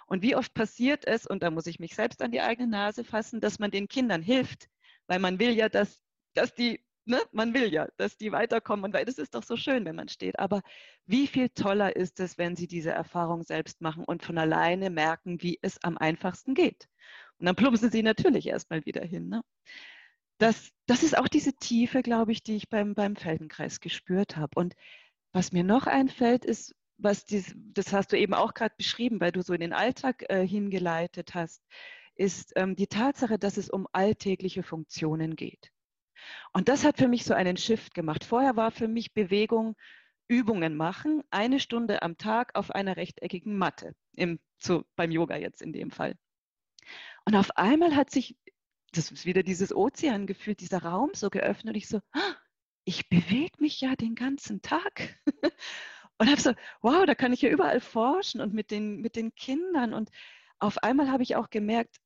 Und wie oft passiert es, und da muss ich mich selbst an die eigene Nase fassen, dass man den Kindern hilft, weil man will ja, dass, dass die, ne, man will ja, dass die weiterkommen. Und weil das ist doch so schön, wenn man steht. Aber wie viel toller ist es, wenn sie diese Erfahrung selbst machen und von alleine merken, wie es am einfachsten geht. Und dann plumpsen sie natürlich erstmal wieder hin. Ne? Das, das ist auch diese Tiefe, glaube ich, die ich beim, beim Feldenkreis gespürt habe. Und was mir noch einfällt, ist, was dies, das hast du eben auch gerade beschrieben, weil du so in den Alltag äh, hingeleitet hast, ist ähm, die Tatsache, dass es um alltägliche Funktionen geht. Und das hat für mich so einen Shift gemacht. Vorher war für mich Bewegung Übungen machen, eine Stunde am Tag auf einer rechteckigen Matte, im, zu, beim Yoga jetzt in dem Fall. Und auf einmal hat sich, das ist wieder dieses Ozeangefühl, dieser Raum so geöffnet. Und ich so, ah, ich bewege mich ja den ganzen Tag. und habe so, wow, da kann ich ja überall forschen und mit den, mit den Kindern. Und auf einmal habe ich auch gemerkt,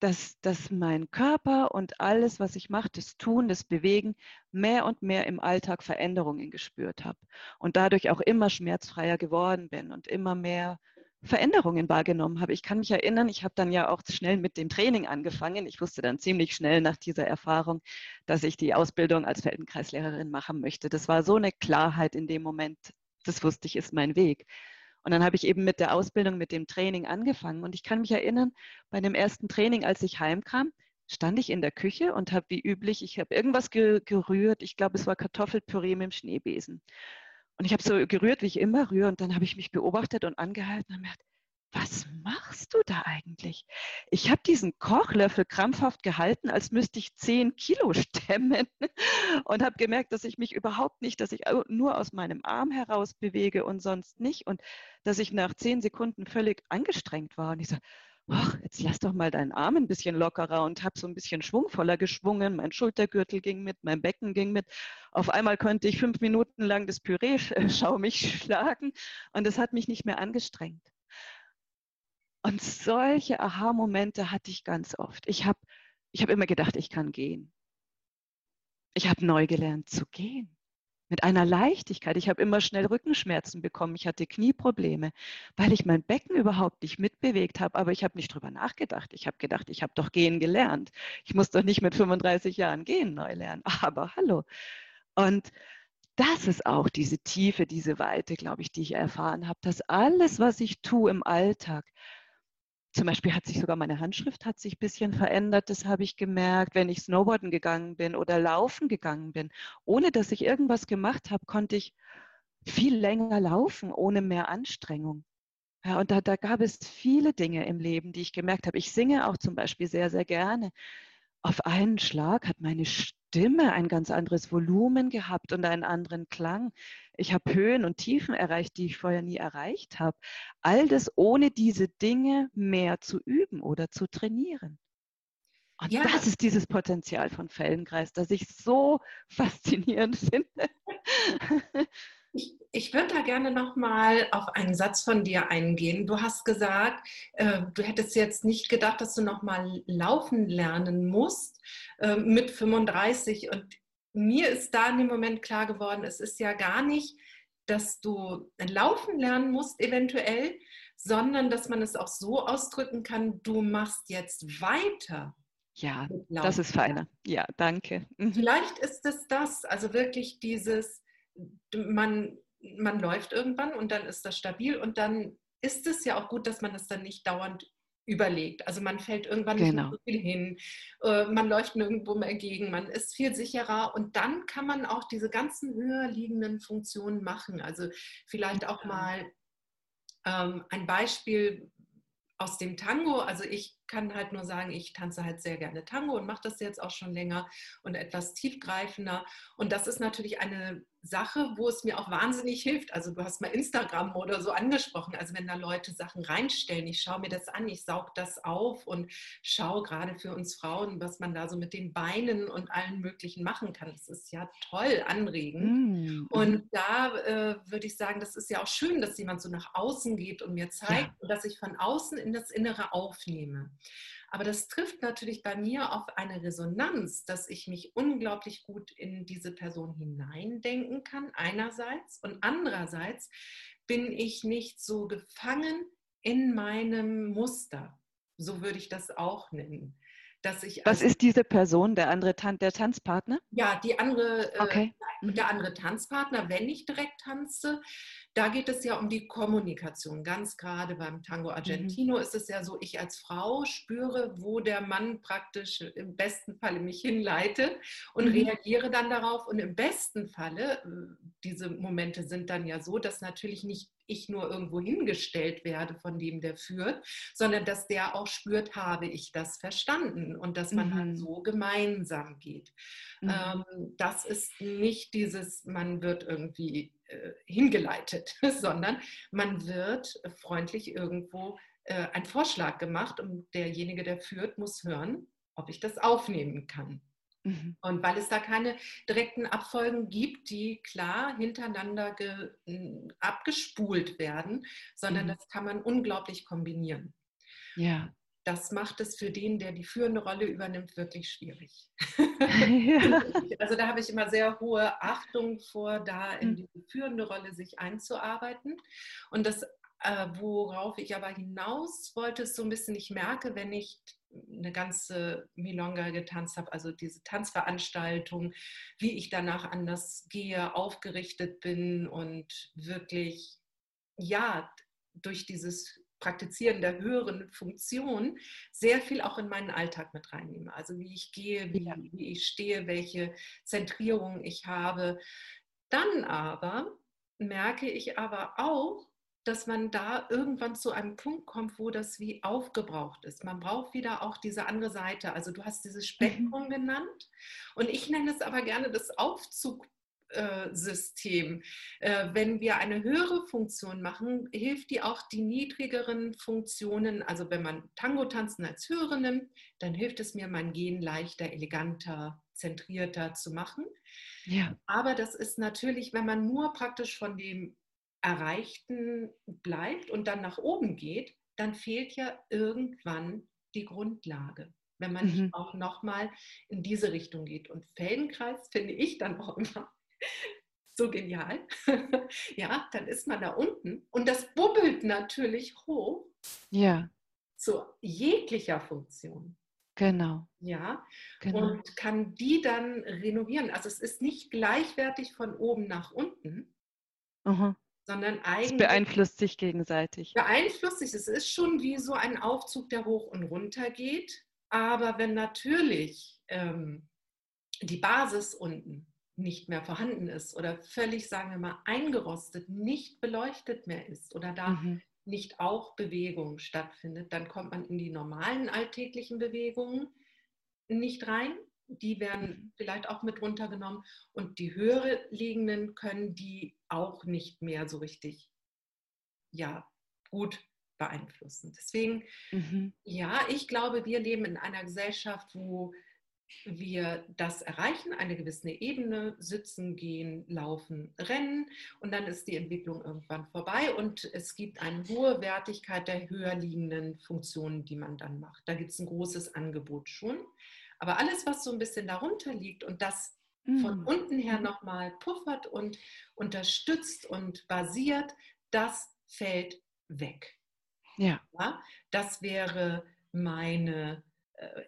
dass, dass mein Körper und alles, was ich mache, das Tun, das Bewegen, mehr und mehr im Alltag Veränderungen gespürt habe. Und dadurch auch immer schmerzfreier geworden bin und immer mehr Veränderungen wahrgenommen habe. Ich kann mich erinnern, ich habe dann ja auch schnell mit dem Training angefangen. Ich wusste dann ziemlich schnell nach dieser Erfahrung, dass ich die Ausbildung als Feldenkreislehrerin machen möchte. Das war so eine Klarheit in dem Moment, das wusste ich, ist mein Weg. Und dann habe ich eben mit der Ausbildung, mit dem Training angefangen. Und ich kann mich erinnern, bei dem ersten Training, als ich heimkam, stand ich in der Küche und habe wie üblich, ich habe irgendwas ge gerührt. Ich glaube, es war Kartoffelpüree mit dem Schneebesen. Und ich habe so gerührt, wie ich immer rühre. Und dann habe ich mich beobachtet und angehalten und gedacht, was machst du da eigentlich? Ich habe diesen Kochlöffel krampfhaft gehalten, als müsste ich zehn Kilo stemmen und habe gemerkt, dass ich mich überhaupt nicht, dass ich nur aus meinem Arm heraus bewege und sonst nicht und dass ich nach zehn Sekunden völlig angestrengt war. Und ich so, ach, jetzt lass doch mal deinen Arm ein bisschen lockerer und habe so ein bisschen schwungvoller geschwungen. Mein Schultergürtel ging mit, mein Becken ging mit. Auf einmal konnte ich fünf Minuten lang das Püree schaumig schlagen und es hat mich nicht mehr angestrengt. Und solche Aha-Momente hatte ich ganz oft. Ich habe ich hab immer gedacht, ich kann gehen. Ich habe neu gelernt zu gehen. Mit einer Leichtigkeit. Ich habe immer schnell Rückenschmerzen bekommen. Ich hatte Knieprobleme, weil ich mein Becken überhaupt nicht mitbewegt habe. Aber ich habe nicht drüber nachgedacht. Ich habe gedacht, ich habe doch gehen gelernt. Ich muss doch nicht mit 35 Jahren gehen neu lernen. Aber hallo. Und das ist auch diese Tiefe, diese Weite, glaube ich, die ich erfahren habe, dass alles, was ich tue im Alltag, zum Beispiel hat sich sogar meine Handschrift hat sich ein bisschen verändert. Das habe ich gemerkt, wenn ich Snowboarden gegangen bin oder laufen gegangen bin. Ohne dass ich irgendwas gemacht habe, konnte ich viel länger laufen, ohne mehr Anstrengung. Ja, und da, da gab es viele Dinge im Leben, die ich gemerkt habe. Ich singe auch zum Beispiel sehr, sehr gerne. Auf einen Schlag hat meine Stimme ein ganz anderes Volumen gehabt und einen anderen Klang. Ich habe Höhen und Tiefen erreicht, die ich vorher nie erreicht habe. All das ohne diese Dinge mehr zu üben oder zu trainieren. Und ja. das ist dieses Potenzial von Fellenkreis, das ich so faszinierend finde. Ich, ich würde da gerne noch mal auf einen Satz von dir eingehen. Du hast gesagt, äh, du hättest jetzt nicht gedacht, dass du noch mal laufen lernen musst äh, mit 35. Und mir ist da in dem Moment klar geworden, es ist ja gar nicht, dass du laufen lernen musst eventuell, sondern dass man es auch so ausdrücken kann, du machst jetzt weiter. Ja, das ist feiner. Ja, danke. Mhm. Vielleicht ist es das, also wirklich dieses, man, man läuft irgendwann und dann ist das stabil und dann ist es ja auch gut, dass man es dann nicht dauernd überlegt. Also man fällt irgendwann genau. nicht so viel hin, äh, man läuft nirgendwo mehr gegen, man ist viel sicherer und dann kann man auch diese ganzen höher liegenden Funktionen machen. Also vielleicht auch mal ähm, ein Beispiel aus dem Tango. Also ich kann halt nur sagen, ich tanze halt sehr gerne Tango und mache das jetzt auch schon länger und etwas tiefgreifender. Und das ist natürlich eine Sache, wo es mir auch wahnsinnig hilft. Also du hast mal Instagram oder so angesprochen. Also wenn da Leute Sachen reinstellen, ich schaue mir das an, ich saug das auf und schaue gerade für uns Frauen, was man da so mit den Beinen und allen möglichen machen kann. Das ist ja toll anregend. Mm. Und da äh, würde ich sagen, das ist ja auch schön, dass jemand so nach außen geht und mir zeigt ja. dass ich von außen in das Innere aufnehme. Aber das trifft natürlich bei mir auf eine Resonanz, dass ich mich unglaublich gut in diese Person hineindenken kann, einerseits. Und andererseits bin ich nicht so gefangen in meinem Muster. So würde ich das auch nennen. Dass ich Was also, ist diese Person, der andere Tan der Tanzpartner? Ja, die andere, äh, okay. äh, der andere Tanzpartner, wenn ich direkt tanze, da geht es ja um die Kommunikation. Ganz gerade beim Tango mhm. Argentino mhm. ist es ja so, ich als Frau spüre, wo der Mann praktisch im besten Falle mich hinleitet und mhm. reagiere dann darauf. Und im besten Falle, äh, diese Momente sind dann ja so, dass natürlich nicht ich nur irgendwo hingestellt werde von dem, der führt, sondern dass der auch spürt, habe ich das verstanden und dass man halt mhm. dann so gemeinsam geht. Mhm. Ähm, das ist nicht dieses, man wird irgendwie hingeleitet, sondern man wird freundlich irgendwo äh, ein Vorschlag gemacht und derjenige, der führt, muss hören, ob ich das aufnehmen kann. Mhm. Und weil es da keine direkten Abfolgen gibt, die klar hintereinander abgespult werden, sondern mhm. das kann man unglaublich kombinieren. Ja. Das macht es für den, der die führende Rolle übernimmt, wirklich schwierig. Ja. Also da habe ich immer sehr hohe Achtung vor, da in mhm. die führende Rolle sich einzuarbeiten. Und das äh, worauf ich aber hinaus wollte, ist so ein bisschen, ich merke, wenn ich eine ganze Milonga getanzt habe, also diese Tanzveranstaltung, wie ich danach anders gehe, aufgerichtet bin und wirklich, ja, durch dieses Praktizieren der höheren Funktion sehr viel auch in meinen Alltag mit reinnehme. Also wie ich gehe, wie, wie ich stehe, welche Zentrierung ich habe. Dann aber merke ich aber auch, dass man da irgendwann zu einem Punkt kommt, wo das wie aufgebraucht ist. Man braucht wieder auch diese andere Seite. Also du hast dieses Spektrum mhm. genannt und ich nenne es aber gerne das Aufzugsystem. Äh, wenn wir eine höhere Funktion machen, hilft die auch die niedrigeren Funktionen. Also wenn man Tango tanzen als höhere nimmt, dann hilft es mir, mein Gehen leichter, eleganter, zentrierter zu machen. Ja. Aber das ist natürlich, wenn man nur praktisch von dem Erreichten bleibt und dann nach oben geht, dann fehlt ja irgendwann die Grundlage, wenn man mhm. auch nochmal in diese Richtung geht. Und Feldenkreis finde ich dann auch immer so genial. ja, dann ist man da unten und das bubbelt natürlich hoch. Ja. Zu jeglicher Funktion. Genau. Ja, genau. und kann die dann renovieren. Also es ist nicht gleichwertig von oben nach unten, mhm sondern eigentlich. Es beeinflusst sich gegenseitig. Beeinflusst sich. Es ist schon wie so ein Aufzug, der hoch und runter geht. Aber wenn natürlich ähm, die Basis unten nicht mehr vorhanden ist oder völlig, sagen wir mal, eingerostet, nicht beleuchtet mehr ist oder da mhm. nicht auch Bewegung stattfindet, dann kommt man in die normalen alltäglichen Bewegungen nicht rein die werden mhm. vielleicht auch mit runtergenommen und die höher liegenden können die auch nicht mehr so richtig ja, gut beeinflussen. Deswegen, mhm. ja, ich glaube, wir leben in einer Gesellschaft, wo wir das erreichen, eine gewisse Ebene, sitzen, gehen, laufen, rennen und dann ist die Entwicklung irgendwann vorbei und es gibt eine hohe Wertigkeit der höher liegenden Funktionen, die man dann macht. Da gibt es ein großes Angebot schon. Aber alles, was so ein bisschen darunter liegt und das von mm. unten her mhm. nochmal puffert und unterstützt und basiert, das fällt weg. Ja. ja das wäre meine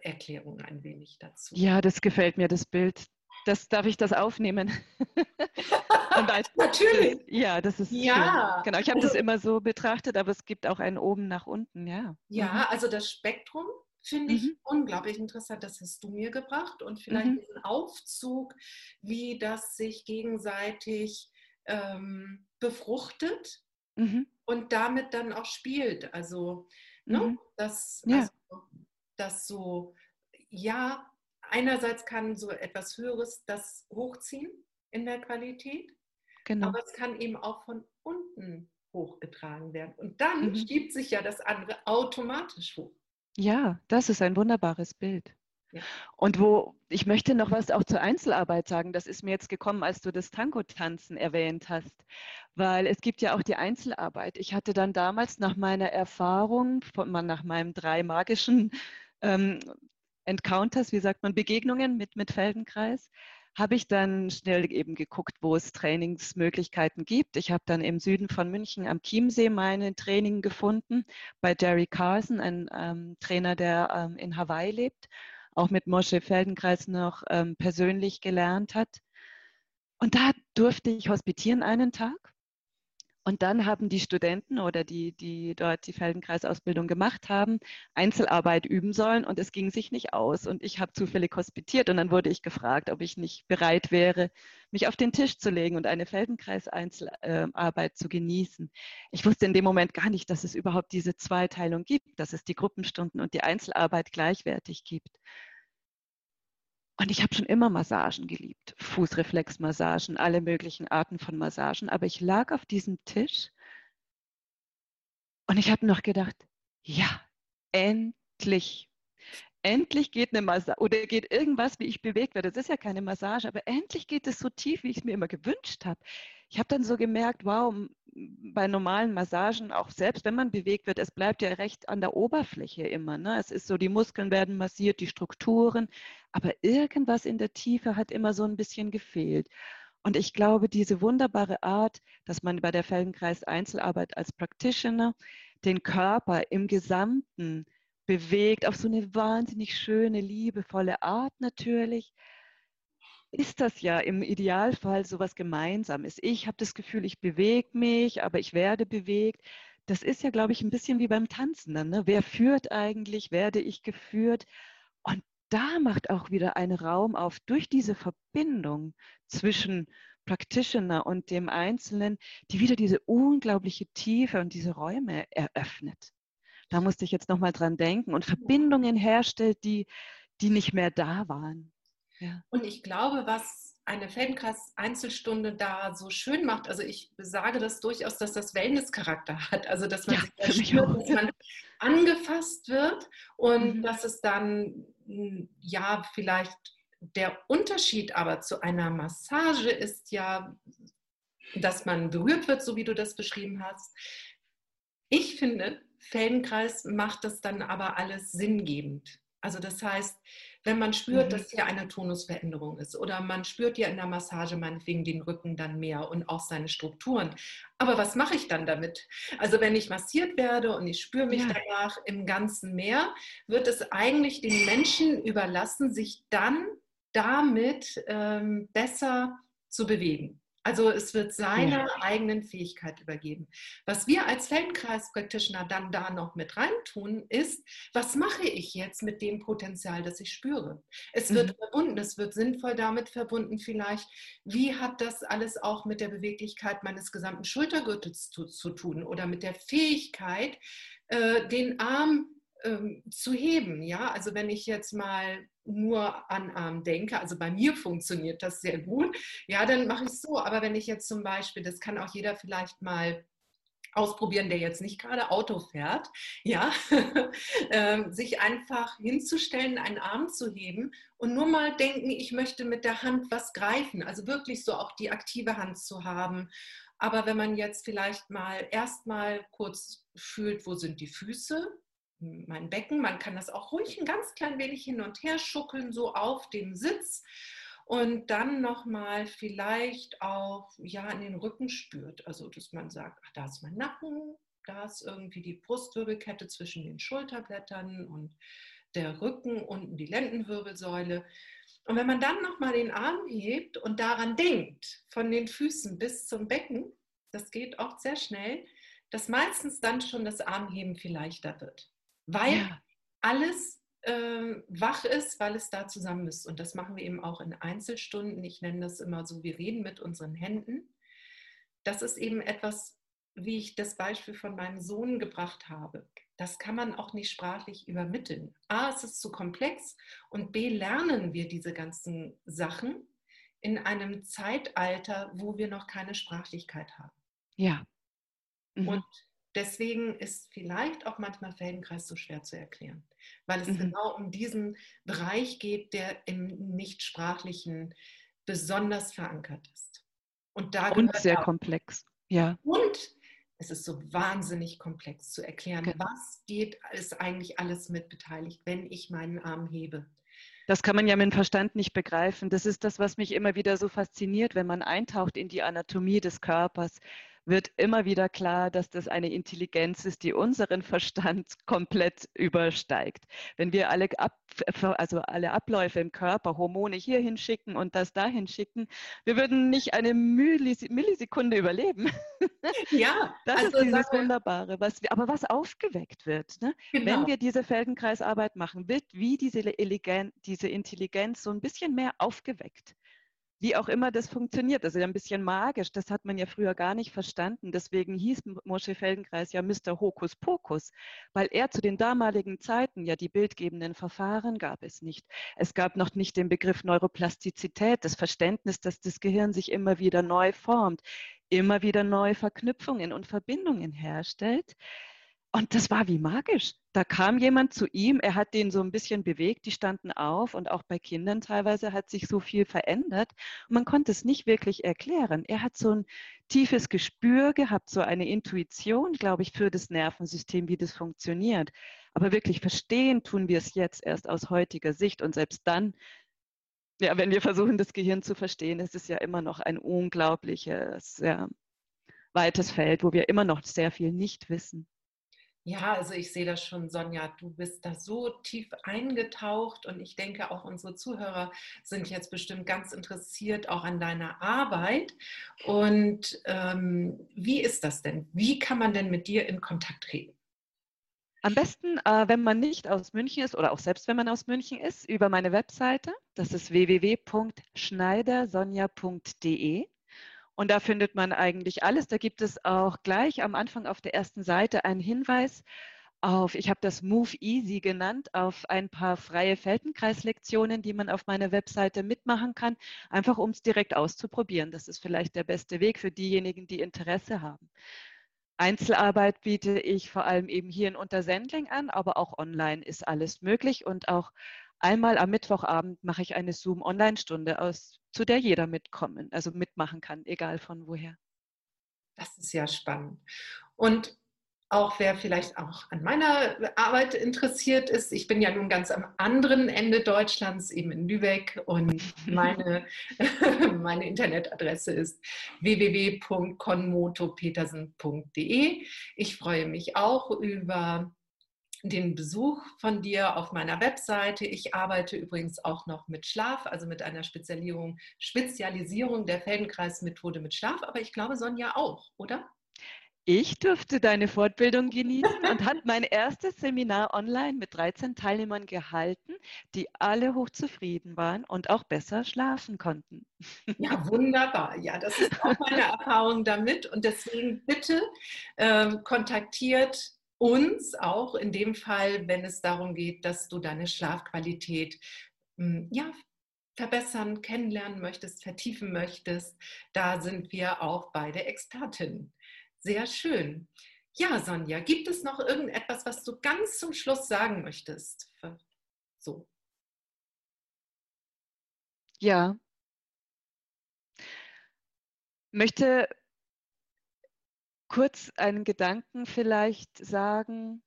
Erklärung ein wenig dazu. Ja, das gefällt mir, das Bild. Das, darf ich das aufnehmen? als, Natürlich. Ja, das ist ja. Schön. Genau, ich habe das also immer so betrachtet, aber es gibt auch ein oben nach unten, ja. Ja, mhm. also das Spektrum Finde ich mhm. unglaublich interessant. Das hast du mir gebracht und vielleicht mhm. diesen Aufzug, wie das sich gegenseitig ähm, befruchtet mhm. und damit dann auch spielt. Also, ne, mhm. das, ja. also, das so, ja, einerseits kann so etwas Höheres das hochziehen in der Qualität, genau. aber es kann eben auch von unten hochgetragen werden. Und dann mhm. schiebt sich ja das andere automatisch hoch. Ja, das ist ein wunderbares Bild. Ja. Und wo ich möchte noch was auch zur Einzelarbeit sagen. Das ist mir jetzt gekommen, als du das Tango-Tanzen erwähnt hast, weil es gibt ja auch die Einzelarbeit. Ich hatte dann damals nach meiner Erfahrung, von, nach meinen drei magischen ähm, Encounters, wie sagt man, Begegnungen mit, mit Feldenkreis, habe ich dann schnell eben geguckt, wo es Trainingsmöglichkeiten gibt. Ich habe dann im Süden von München am Chiemsee meine Training gefunden bei Jerry Carson, ein ähm, Trainer, der ähm, in Hawaii lebt, auch mit Moshe Feldenkreis noch ähm, persönlich gelernt hat. Und da durfte ich hospitieren einen Tag. Und dann haben die Studenten oder die, die dort die Feldenkreisausbildung gemacht haben, Einzelarbeit üben sollen und es ging sich nicht aus. Und ich habe zufällig hospitiert und dann wurde ich gefragt, ob ich nicht bereit wäre, mich auf den Tisch zu legen und eine Feldenkreis-Einzelarbeit zu genießen. Ich wusste in dem Moment gar nicht, dass es überhaupt diese Zweiteilung gibt, dass es die Gruppenstunden und die Einzelarbeit gleichwertig gibt. Und ich habe schon immer Massagen geliebt, Fußreflexmassagen, alle möglichen Arten von Massagen. Aber ich lag auf diesem Tisch und ich habe noch gedacht, ja, endlich. Endlich geht eine Massage oder geht irgendwas, wie ich bewegt werde. Das ist ja keine Massage, aber endlich geht es so tief, wie ich es mir immer gewünscht habe. Ich habe dann so gemerkt, wow, bei normalen Massagen, auch selbst wenn man bewegt wird, es bleibt ja recht an der Oberfläche immer. Ne? Es ist so, die Muskeln werden massiert, die Strukturen, aber irgendwas in der Tiefe hat immer so ein bisschen gefehlt. Und ich glaube, diese wunderbare Art, dass man bei der Feldenkreis Einzelarbeit als Practitioner den Körper im Gesamten bewegt, auf so eine wahnsinnig schöne, liebevolle Art natürlich, ist das ja im Idealfall so was Gemeinsames. Ich habe das Gefühl, ich bewege mich, aber ich werde bewegt. Das ist ja, glaube ich, ein bisschen wie beim Tanzen dann. Ne? Wer führt eigentlich? Werde ich geführt? Und da macht auch wieder ein Raum auf durch diese Verbindung zwischen Practitioner und dem Einzelnen, die wieder diese unglaubliche Tiefe und diese Räume eröffnet. Da musste ich jetzt nochmal dran denken und Verbindungen herstellt, die, die nicht mehr da waren. Ja. Und ich glaube, was eine Feldenkreis-Einzelstunde da so schön macht, also ich sage das durchaus, dass das Wellness-Charakter hat, also dass man ja, sich spürt, dass man angefasst wird und mhm. dass es dann, hm, ja, vielleicht der Unterschied aber zu einer Massage ist ja, dass man berührt wird, so wie du das beschrieben hast. Ich finde, Feldenkreis macht das dann aber alles sinngebend. Also das heißt, wenn man spürt, mhm. dass hier eine Tonusveränderung ist oder man spürt ja in der Massage meinetwegen den Rücken dann mehr und auch seine Strukturen. Aber was mache ich dann damit? Also wenn ich massiert werde und ich spüre mich ja. danach im Ganzen mehr, wird es eigentlich den Menschen überlassen, sich dann damit ähm, besser zu bewegen. Also es wird seiner ja. eigenen Fähigkeit übergeben. Was wir als Feldenkreis-Practitioner dann da noch mit reintun, ist, was mache ich jetzt mit dem Potenzial, das ich spüre? Es wird mhm. verbunden, es wird sinnvoll damit verbunden vielleicht, wie hat das alles auch mit der Beweglichkeit meines gesamten Schultergürtels zu, zu tun oder mit der Fähigkeit, äh, den Arm ähm, zu heben. Ja, also wenn ich jetzt mal nur an Arm denke, also bei mir funktioniert das sehr gut, ja, dann mache ich es so. Aber wenn ich jetzt zum Beispiel, das kann auch jeder vielleicht mal ausprobieren, der jetzt nicht gerade Auto fährt, ja, ähm, sich einfach hinzustellen, einen Arm zu heben und nur mal denken, ich möchte mit der Hand was greifen, also wirklich so auch die aktive Hand zu haben. Aber wenn man jetzt vielleicht mal erstmal kurz fühlt, wo sind die Füße, mein Becken. Man kann das auch ruhig ein ganz klein wenig hin und her schuckeln, so auf dem Sitz. Und dann nochmal vielleicht auch ja, in den Rücken spürt. Also, dass man sagt, ach, da ist mein Nacken, da ist irgendwie die Brustwirbelkette zwischen den Schulterblättern und der Rücken, unten die Lendenwirbelsäule. Und wenn man dann nochmal den Arm hebt und daran denkt, von den Füßen bis zum Becken, das geht auch sehr schnell, dass meistens dann schon das Armheben viel leichter wird weil ja. alles äh, wach ist, weil es da zusammen ist. Und das machen wir eben auch in Einzelstunden. Ich nenne das immer so, wir reden mit unseren Händen. Das ist eben etwas, wie ich das Beispiel von meinem Sohn gebracht habe, das kann man auch nicht sprachlich übermitteln. A, es ist zu komplex und B, lernen wir diese ganzen Sachen in einem Zeitalter, wo wir noch keine Sprachlichkeit haben. Ja. Mhm. Und deswegen ist vielleicht auch manchmal Feldenkreis so schwer zu erklären, weil es mhm. genau um diesen Bereich geht, der im Nichtsprachlichen besonders verankert ist. Und, da und sehr auch, komplex. Ja. Und es ist so wahnsinnig komplex zu erklären, genau. was geht, ist eigentlich alles mit beteiligt, wenn ich meinen Arm hebe. Das kann man ja mit dem Verstand nicht begreifen. Das ist das, was mich immer wieder so fasziniert, wenn man eintaucht in die Anatomie des Körpers wird immer wieder klar, dass das eine Intelligenz ist, die unseren Verstand komplett übersteigt. Wenn wir alle, Ab, also alle Abläufe im Körper, Hormone hier hinschicken und das dahin schicken, wir würden nicht eine Millisekunde überleben. Ja, das also ist dieses Wunderbare. Was, aber was aufgeweckt wird, ne? genau. wenn wir diese Feldenkreisarbeit machen, wird wie diese, diese Intelligenz so ein bisschen mehr aufgeweckt wie auch immer das funktioniert. Also ein bisschen magisch, das hat man ja früher gar nicht verstanden. Deswegen hieß Mosche Feldenkreis ja Mr. Hokus Pokus, weil er zu den damaligen Zeiten ja die bildgebenden Verfahren gab es nicht. Es gab noch nicht den Begriff Neuroplastizität, das Verständnis, dass das Gehirn sich immer wieder neu formt, immer wieder neue Verknüpfungen und Verbindungen herstellt. Und das war wie magisch. Da kam jemand zu ihm, er hat den so ein bisschen bewegt, die standen auf und auch bei Kindern teilweise hat sich so viel verändert. Und man konnte es nicht wirklich erklären. Er hat so ein tiefes Gespür gehabt, so eine Intuition, glaube ich, für das Nervensystem, wie das funktioniert. Aber wirklich verstehen tun wir es jetzt erst aus heutiger Sicht. Und selbst dann, ja, wenn wir versuchen, das Gehirn zu verstehen, ist es ja immer noch ein unglaubliches, sehr weites Feld, wo wir immer noch sehr viel nicht wissen. Ja, also ich sehe das schon, Sonja, du bist da so tief eingetaucht und ich denke auch unsere Zuhörer sind jetzt bestimmt ganz interessiert auch an deiner Arbeit. Und ähm, wie ist das denn? Wie kann man denn mit dir in Kontakt treten? Am besten, äh, wenn man nicht aus München ist oder auch selbst wenn man aus München ist, über meine Webseite. Das ist www.schneidersonja.de. Und da findet man eigentlich alles. Da gibt es auch gleich am Anfang auf der ersten Seite einen Hinweis auf, ich habe das Move Easy genannt, auf ein paar freie Feldenkreislektionen, die man auf meiner Webseite mitmachen kann, einfach um es direkt auszuprobieren. Das ist vielleicht der beste Weg für diejenigen, die Interesse haben. Einzelarbeit biete ich vor allem eben hier in Untersendling an, aber auch online ist alles möglich und auch einmal am Mittwochabend mache ich eine Zoom-Online-Stunde aus zu der jeder mitkommen, also mitmachen kann, egal von woher. Das ist ja spannend. Und auch wer vielleicht auch an meiner Arbeit interessiert ist, ich bin ja nun ganz am anderen Ende Deutschlands, eben in Lübeck und meine, meine Internetadresse ist www.konmotopetersen.de. Ich freue mich auch über den Besuch von dir auf meiner Webseite. Ich arbeite übrigens auch noch mit Schlaf, also mit einer Spezialisierung, Spezialisierung der Feldenkreismethode mit Schlaf, aber ich glaube Sonja auch, oder? Ich durfte deine Fortbildung genießen und hat mein erstes Seminar online mit 13 Teilnehmern gehalten, die alle hochzufrieden waren und auch besser schlafen konnten. Ja, wunderbar. Ja, das ist auch meine Erfahrung damit. Und deswegen bitte ähm, kontaktiert uns auch in dem Fall, wenn es darum geht, dass du deine Schlafqualität hm, ja, verbessern, kennenlernen möchtest, vertiefen möchtest, da sind wir auch beide Expertinnen. Sehr schön. Ja, Sonja, gibt es noch irgendetwas, was du ganz zum Schluss sagen möchtest? So. Ja. Möchte kurz einen Gedanken vielleicht sagen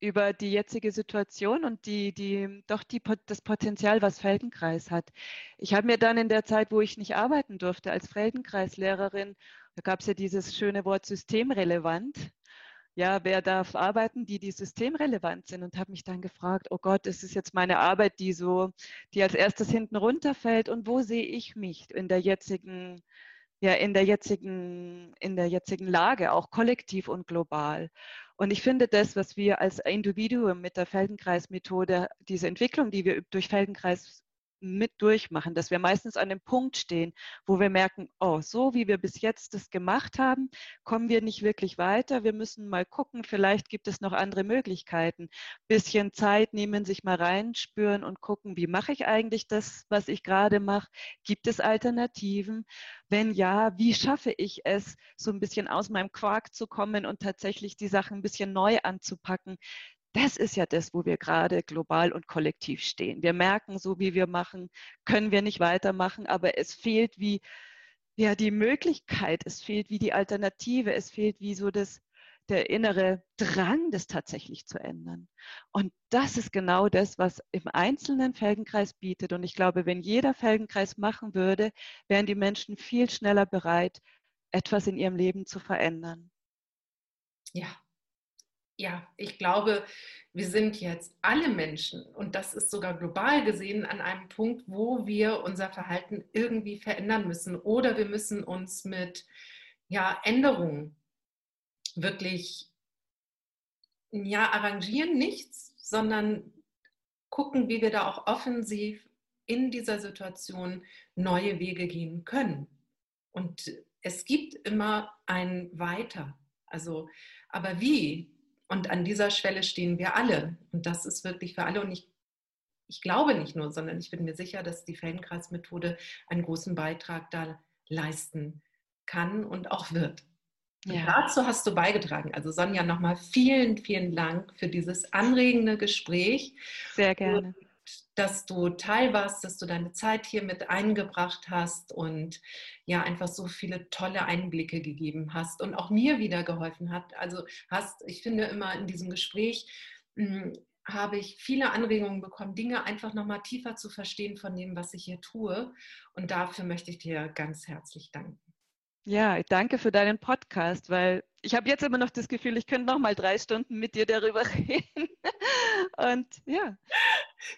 über die jetzige Situation und die, die, doch die, das Potenzial, was Feldenkreis hat. Ich habe mir dann in der Zeit, wo ich nicht arbeiten durfte als Feldenkreislehrerin, da gab es ja dieses schöne Wort systemrelevant. Ja, wer darf arbeiten, die, die systemrelevant sind und habe mich dann gefragt, oh Gott, ist es jetzt meine Arbeit, die so, die als erstes hinten runterfällt und wo sehe ich mich in der jetzigen ja in der jetzigen, in der jetzigen Lage, auch kollektiv und global. Und ich finde das, was wir als Individuum mit der Feldenkreis-Methode, diese Entwicklung, die wir durch Feldenkreis mit durchmachen, dass wir meistens an dem Punkt stehen, wo wir merken, oh, so wie wir bis jetzt das gemacht haben, kommen wir nicht wirklich weiter. Wir müssen mal gucken, vielleicht gibt es noch andere Möglichkeiten. Bisschen Zeit nehmen, sich mal reinspüren und gucken, wie mache ich eigentlich das, was ich gerade mache? Gibt es Alternativen? Wenn ja, wie schaffe ich es, so ein bisschen aus meinem Quark zu kommen und tatsächlich die Sachen ein bisschen neu anzupacken? Das ist ja das, wo wir gerade global und kollektiv stehen. Wir merken, so wie wir machen, können wir nicht weitermachen, aber es fehlt wie ja die Möglichkeit, es fehlt wie die Alternative, es fehlt wie so das der innere Drang, das tatsächlich zu ändern. Und das ist genau das, was im einzelnen Felgenkreis bietet. Und ich glaube, wenn jeder Felgenkreis machen würde, wären die Menschen viel schneller bereit, etwas in ihrem Leben zu verändern. Ja, ja, ich glaube, wir sind jetzt alle Menschen und das ist sogar global gesehen an einem Punkt, wo wir unser Verhalten irgendwie verändern müssen oder wir müssen uns mit ja, Änderungen wirklich ja, arrangieren, nichts, sondern gucken, wie wir da auch offensiv in dieser Situation neue Wege gehen können. Und es gibt immer ein Weiter. Also, aber wie? Und an dieser Schwelle stehen wir alle. Und das ist wirklich für alle. Und ich, ich glaube nicht nur, sondern ich bin mir sicher, dass die Feldenkreismethode einen großen Beitrag da leisten kann und auch wird. Ja. dazu hast du beigetragen. Also Sonja, nochmal vielen, vielen Dank für dieses anregende Gespräch. Sehr gerne dass du teil warst, dass du deine Zeit hier mit eingebracht hast und ja einfach so viele tolle Einblicke gegeben hast und auch mir wieder geholfen hat. Also hast, ich finde immer in diesem Gespräch hm, habe ich viele Anregungen bekommen, Dinge einfach nochmal tiefer zu verstehen von dem, was ich hier tue. Und dafür möchte ich dir ganz herzlich danken. Ja, danke für deinen Podcast, weil ich habe jetzt immer noch das Gefühl, ich könnte noch mal drei Stunden mit dir darüber reden. Und ja.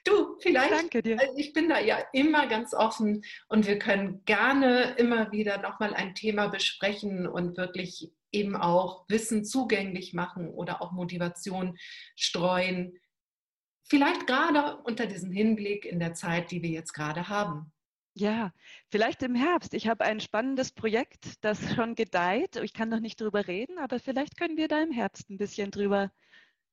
Du, vielleicht. Danke dir. Also ich bin da ja immer ganz offen und wir können gerne immer wieder noch mal ein Thema besprechen und wirklich eben auch Wissen zugänglich machen oder auch Motivation streuen. Vielleicht gerade unter diesem Hinblick in der Zeit, die wir jetzt gerade haben. Ja, vielleicht im Herbst. Ich habe ein spannendes Projekt, das schon gedeiht. Ich kann noch nicht drüber reden, aber vielleicht können wir da im Herbst ein bisschen drüber,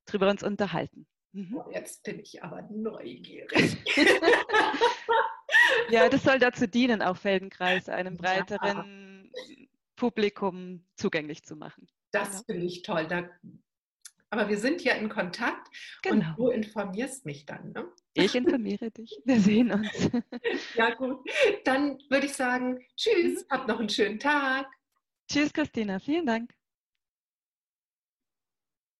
drüber uns unterhalten. Mhm. Oh, jetzt bin ich aber neugierig. ja, das soll dazu dienen, auch Feldenkreis einem breiteren ja. Publikum zugänglich zu machen. Das genau. finde ich toll. Da aber wir sind ja in Kontakt genau. und du informierst mich dann. Ne? Ich informiere dich. Wir sehen uns. Ja, gut. Dann würde ich sagen, tschüss, mhm. habt noch einen schönen Tag. Tschüss, Christina. Vielen Dank.